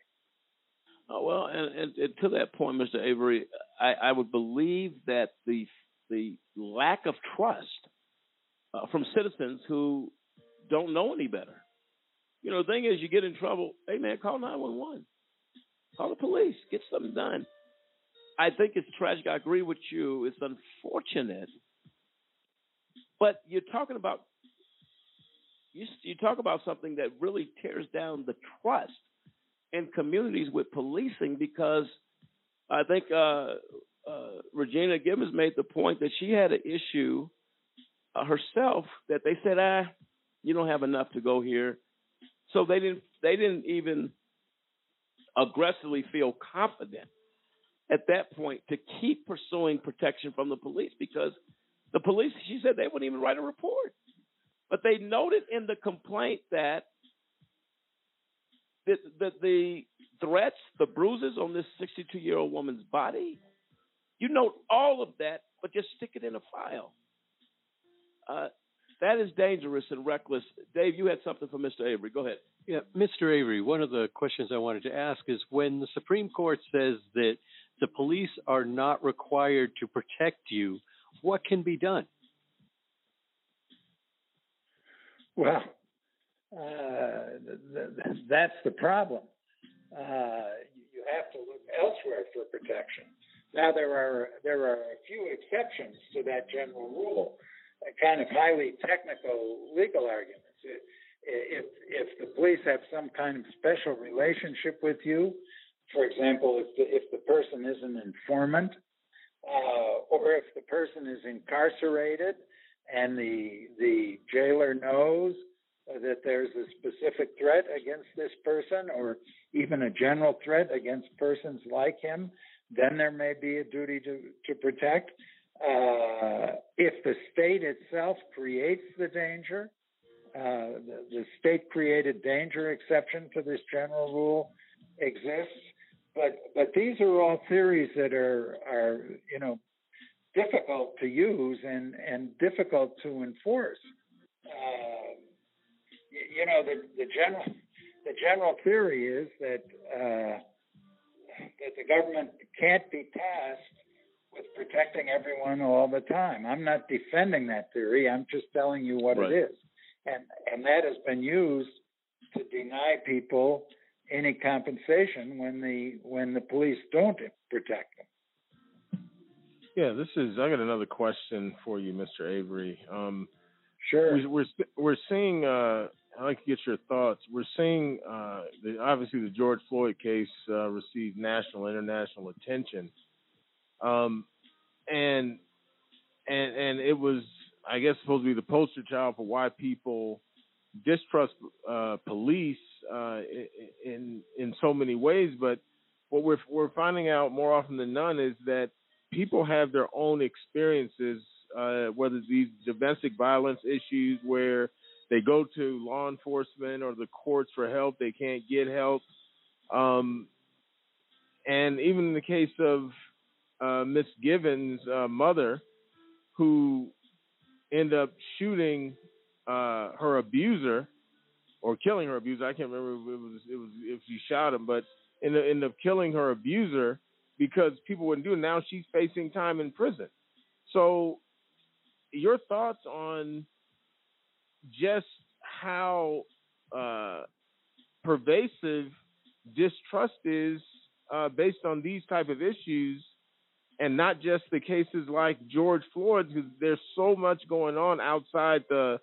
Oh, well, and, and, and to that point, Mr. Avery, I, I would believe that the the lack of trust uh, from citizens who don't know any better. You know, the thing is, you get in trouble. Hey, man, call nine one one. Call the police. Get something done. I think it's tragic. I agree with you. It's unfortunate, but you're talking about you you talk about something that really tears down the trust in communities with policing because I think uh, uh, Regina Gibbons made the point that she had an issue uh, herself that they said, ah, you don't have enough to go here, so they didn't they didn't even aggressively feel confident at that point to keep pursuing protection from the police because the police, she said, they wouldn't even write a report. But they noted in the complaint that the, the, the threats, the bruises on this 62 year old woman's body, you note all of that, but just stick it in a file. Uh, that is dangerous and reckless. Dave, you had something for Mr. Avery. Go ahead. Yeah, Mr. Avery, one of the questions I wanted to ask is when the Supreme Court says that the police are not required to protect you, what can be done? Well, uh, th- th- that's the problem. Uh, you have to look elsewhere for protection. Now there are there are a few exceptions to that general rule, kind of highly technical legal arguments. If if the police have some kind of special relationship with you, for example, if the, if the person is an informant, uh, or if the person is incarcerated and the the jailer knows that there's a specific threat against this person or even a general threat against persons like him, then there may be a duty to, to protect. Uh, if the state itself creates the danger, uh, the, the state created danger exception to this general rule exists. But but these are all theories that are are you know difficult to use and and difficult to enforce. Uh, you know the the general the general theory is that uh, that the government can't be tasked with protecting everyone all the time. I'm not defending that theory. I'm just telling you what Right. it is, and and that has been used to deny people any compensation when the when the police don't protect them. Yeah, this is. I got another question for you, Mr. Avery. Um, sure. We, we're we're seeing. Uh, I'd like to get your thoughts. We're seeing. Uh, the, obviously, the George Floyd case uh, received national, international attention, um, and and and it was, I guess, supposed to be the poster child for why people distrust uh, police uh, in in so many ways. But what we're we're finding out more often than none is that people have their own experiences, uh, whether it's these domestic violence issues where they go to law enforcement or the courts for help, they can't get help. Um, and even in the case of uh, Miss Given's uh, mother, who ended up shooting uh, her abuser or killing her abuser. I can't remember if it was if she shot him, but ended up killing her abuser because people wouldn't do it. Now she's facing time in prison. So, your thoughts on just how uh, pervasive distrust is uh, based on these type of issues, and not just the cases like George Floyd, because there's so much going on outside the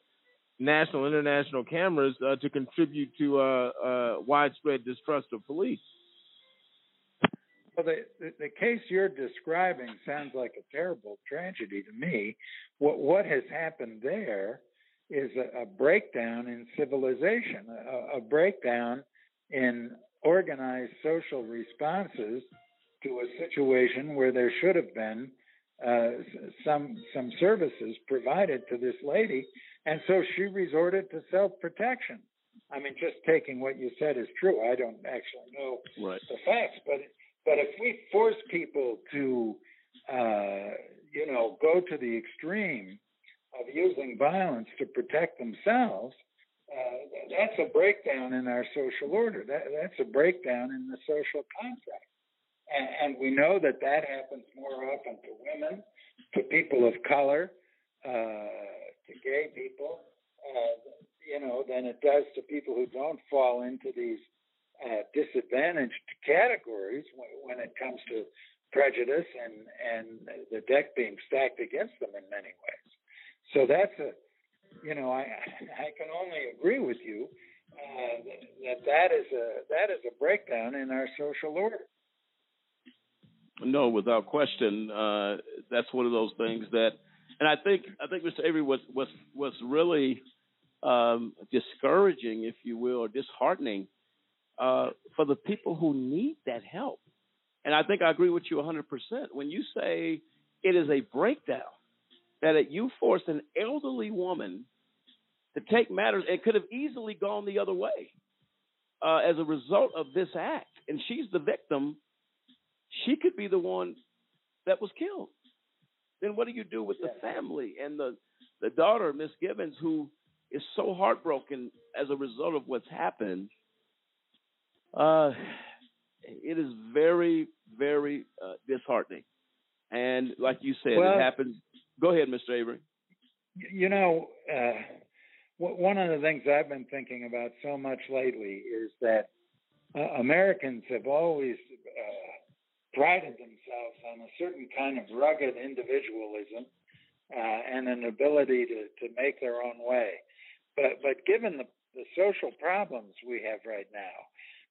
national, international cameras uh, to contribute to uh, uh, widespread distrust of police. Well, the, the case you're describing sounds like a terrible tragedy to me. What what has happened there is a, a breakdown in civilization, a, a breakdown in organized social responses to a situation where there should have been uh, some some services provided to this lady, and so she resorted to self protection. I mean, just taking what you said is true. I don't actually know Right. the facts, but but if we force people to, uh, you know, go to the extreme of using violence to protect themselves, uh, that's a breakdown in our social order. That, that's a breakdown in the social contract. And, and we know that that happens more often to women, to people of color, uh, to gay people, uh, you know, than it does to people who don't fall into these uh, disadvantaged categories when, when it comes to prejudice and, and the deck being stacked against them in many ways. So that's a, you know, I <laughs> I can only agree with you uh, that that is a that is a breakdown in our social order. No, without question, uh, that's one of those things that, and I think I think Mr. Avery was was was really um, discouraging, if you will, or disheartening uh, for the people who need that help. And I think I agree with you 100%. When you say it is a breakdown, that it, you forced an elderly woman to take matters. It could have easily gone the other way uh, as a result of this act. And she's the victim. She could be the one that was killed. Then what do you do with the family and the the daughter, Miss Gibbons, who is so heartbroken as a result of what's happened? Uh, it is very, very uh, disheartening. And like you said, Well- it happens. Go ahead, Mr. Avery. You know, uh, w- one of the things I've been thinking about so much lately is that uh, Americans have always uh, prided themselves on a certain kind of rugged individualism uh, and an ability to, to make their own way. But but given the, the social problems we have right now,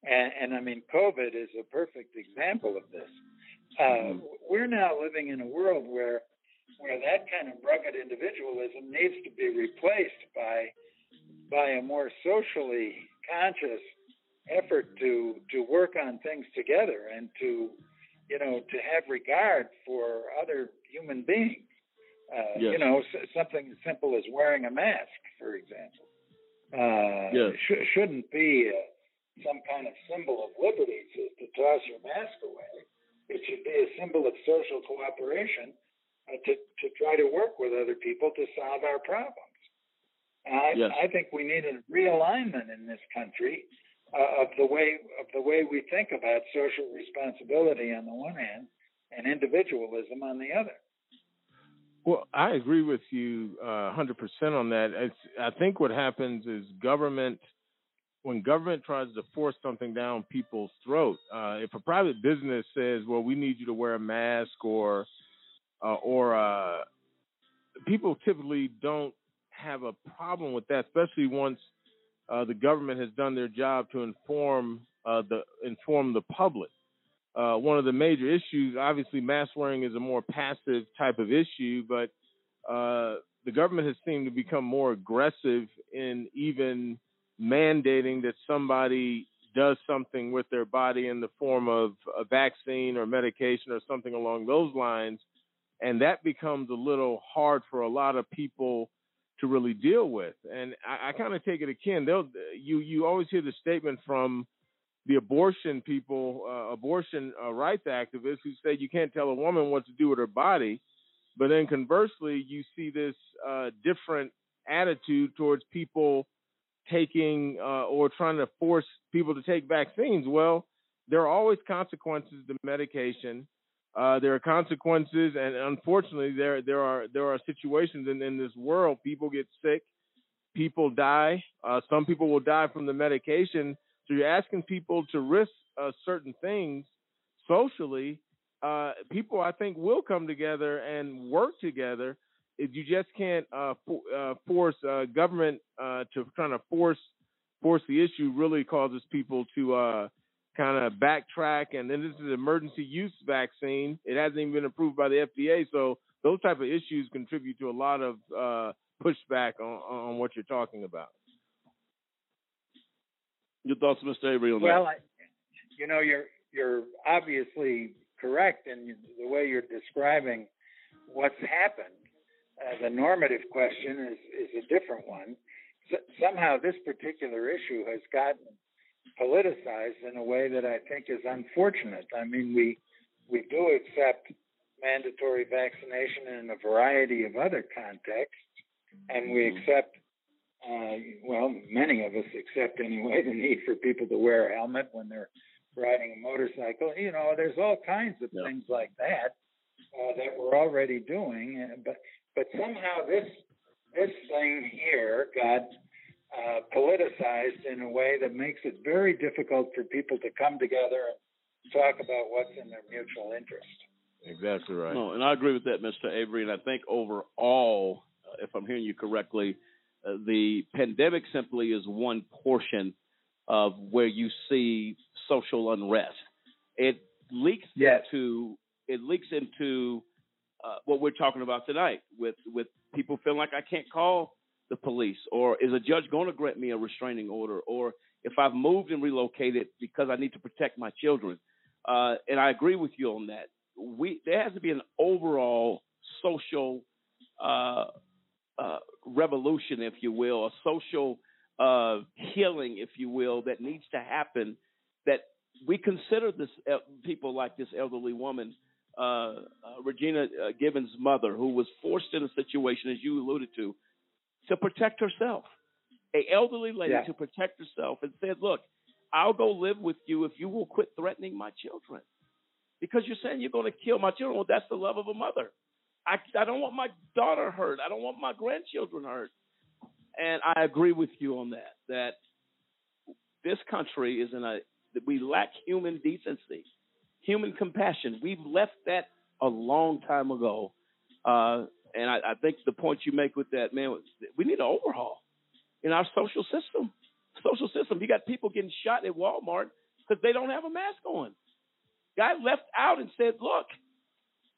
and, and I mean COVID is a perfect example of this. Uh, we're now living in a world where where that kind of rugged individualism needs to be replaced by by a more socially conscious effort to to work on things together and to you know to have regard for other human beings uh, Yes. you know something as simple as wearing a mask for example uh Yes. sh- shouldn't be uh, some kind of symbol of liberty to, to toss your mask away it should be a symbol of social cooperation uh, to to try to work with other people to solve our problems. And I, Yes. I think we need a realignment in this country uh, of the way of the way we think about social responsibility on the one hand and individualism on the other. Well, I agree with you uh, 100% on that. It's, I think what happens is government, when government tries to force something down people's throat, uh, if a private business says, "Well, we need you to wear a mask," or uh, or uh, people typically don't have a problem with that, especially once uh, the government has done their job to inform uh, the inform the public. Uh, one of the major issues, obviously, mask wearing is a more passive type of issue, but the government has seemed to become more aggressive in even mandating that somebody does something with their body in the form of a vaccine or medication or something along those lines. And that becomes a little hard for a lot of people to really deal with. And I, I kind of take it akin. They'll you you always hear the statement from the abortion people, uh, abortion uh, rights activists who say you can't tell a woman what to do with her body. But then conversely, you see this uh, different attitude towards people taking uh, or trying to force people to take vaccines. Well, there are always consequences to medication. Uh, there are consequences, and unfortunately, there there are there are situations in, in this world. People get sick, people die. Uh, some people will die from the medication. So you're asking people to risk uh, certain things socially. Uh, people, I think, will come together and work together. If you just can't uh, for, uh, force uh, government uh, to kind of force force the issue, really causes people to uh, kind of backtrack. And then this is an emergency use vaccine. It hasn't even been approved by the FDA, so those type of issues contribute to a lot of uh, pushback on, on what you're talking about. Your thoughts, Mr. Avery, on Well, that? I, you know, you're you're obviously correct in the way you're describing what's happened. Uh, the normative question is is a different one. S- somehow, this particular issue has gotten politicized in a way that I think is unfortunate. I mean, we we do accept mandatory vaccination in a variety of other contexts, and we accept uh, well, many of us accept anyway the need for people to wear a helmet when they're riding a motorcycle. You know, there's all kinds of things like that uh, that we're already doing, uh, but but somehow this this thing here got uh, politicized in a way that makes it very difficult for people to come together and talk about what's in their mutual interest. Exactly right. No, and I agree with that, Mr. Avery. And I think overall, uh, if I'm hearing you correctly, uh, the pandemic simply is one portion of where you see social unrest. It leaks Yes. into it leaks into uh, what we're talking about tonight, with with people feeling like I can't call the police, or is a judge going to grant me a restraining order, or if I've moved and relocated because I need to protect my children. Uh, and I agree with you on that. We there has to be an overall social uh, uh, revolution, if you will, a social uh, healing, if you will, that needs to happen. That we consider this el- people like this elderly woman, uh, uh, Regina uh, Gibbons' mother, who was forced in a situation, as you alluded to, to protect herself. A elderly lady Yeah. to protect herself, and said, "Look, I'll go live with you if you will quit threatening my children." Because you're saying you're going to kill my children. Well, that's the love of a mother. I, I don't want my daughter hurt. I don't want my grandchildren hurt. And I agree with you on that. That this country is in a that we lack human decency, human compassion. We've left that a long time ago. Uh, and I, I think the point you make with that, man, we need an overhaul in our social system. Social system. You got people getting shot at Walmart because they don't have a mask on. Guy left out and said, "Look,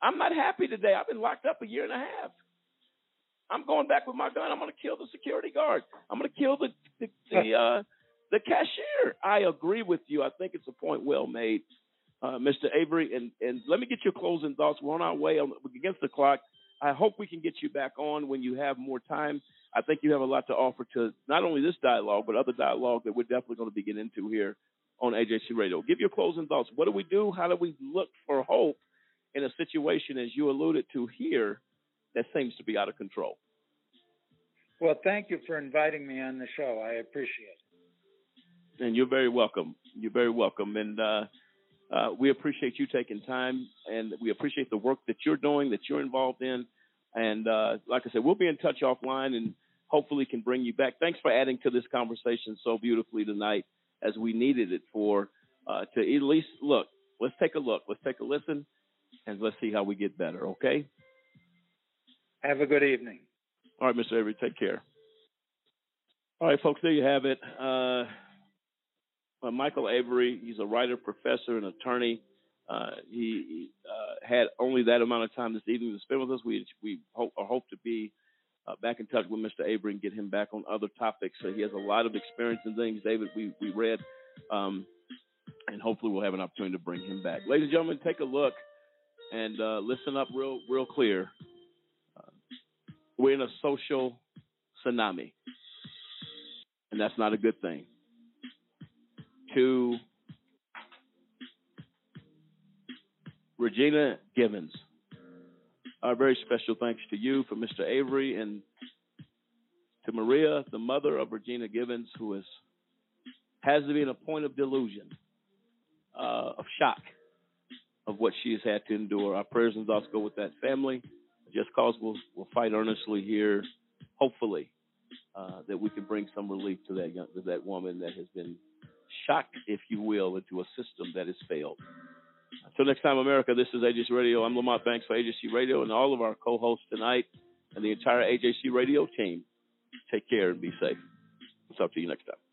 I'm not happy today. I've been locked up a year and a half. I'm going back with my gun. I'm going to kill the security guard. I'm going to kill the the the, <laughs> uh, the cashier." I agree with you. I think it's a point well made, uh, Mr. Avery. And and let me get your closing thoughts. We're on our way on, against the clock. I hope we can get you back on when you have more time. I think you have a lot to offer to not only this dialogue, but other dialogue that we're definitely going to be getting into here on AJC Radio. Give your closing thoughts. What do we do? How do we look for hope in a situation, as you alluded to here, that seems to be out of control? Well, thank you for inviting me on the show. I appreciate it. And you're very welcome. You're very welcome. And uh, uh, we appreciate you taking time, and we appreciate the work that you're doing, that you're involved in. And uh, like I said, we'll be in touch offline, and hopefully can bring you back. Thanks for adding to this conversation so beautifully tonight, as we needed it for uh, to at least look. Let's take a look. Let's take a listen, and let's see how we get better. Okay. Have a good evening. All right, Mr. Avery, take care. All right, folks, there you have it. Uh, Michael Avery, he's a writer, professor, and attorney. Uh, he he, uh, had only that amount of time this evening to spend with us. We we hope, hope to be uh, back in touch with Mr. Avery and get him back on other topics. So he has a lot of experience in things, David. We we read, um, and hopefully we'll have an opportunity to bring him back. Ladies and gentlemen, take a look and uh, listen up real real clear. Uh, we're in a social tsunami, and that's not a good thing. To Regina Givens, our very special thanks to you for Mr. Avery and to Maria, the mother of Regina Givens, who is has been a point of delusion, uh, of shock, of what she has had to endure. Our prayers and thoughts go with that family. Just cause we'll, we'll fight earnestly here, hopefully, uh, that we can bring some relief to that young, to that woman that has been shocked, if you will, into a system that has failed. Until next time, America, this is AJC Radio. I'm Lamont Banks for AJC Radio and all of our co hosts tonight and the entire AJC Radio team. Take care and be safe. We'll talk to you next time.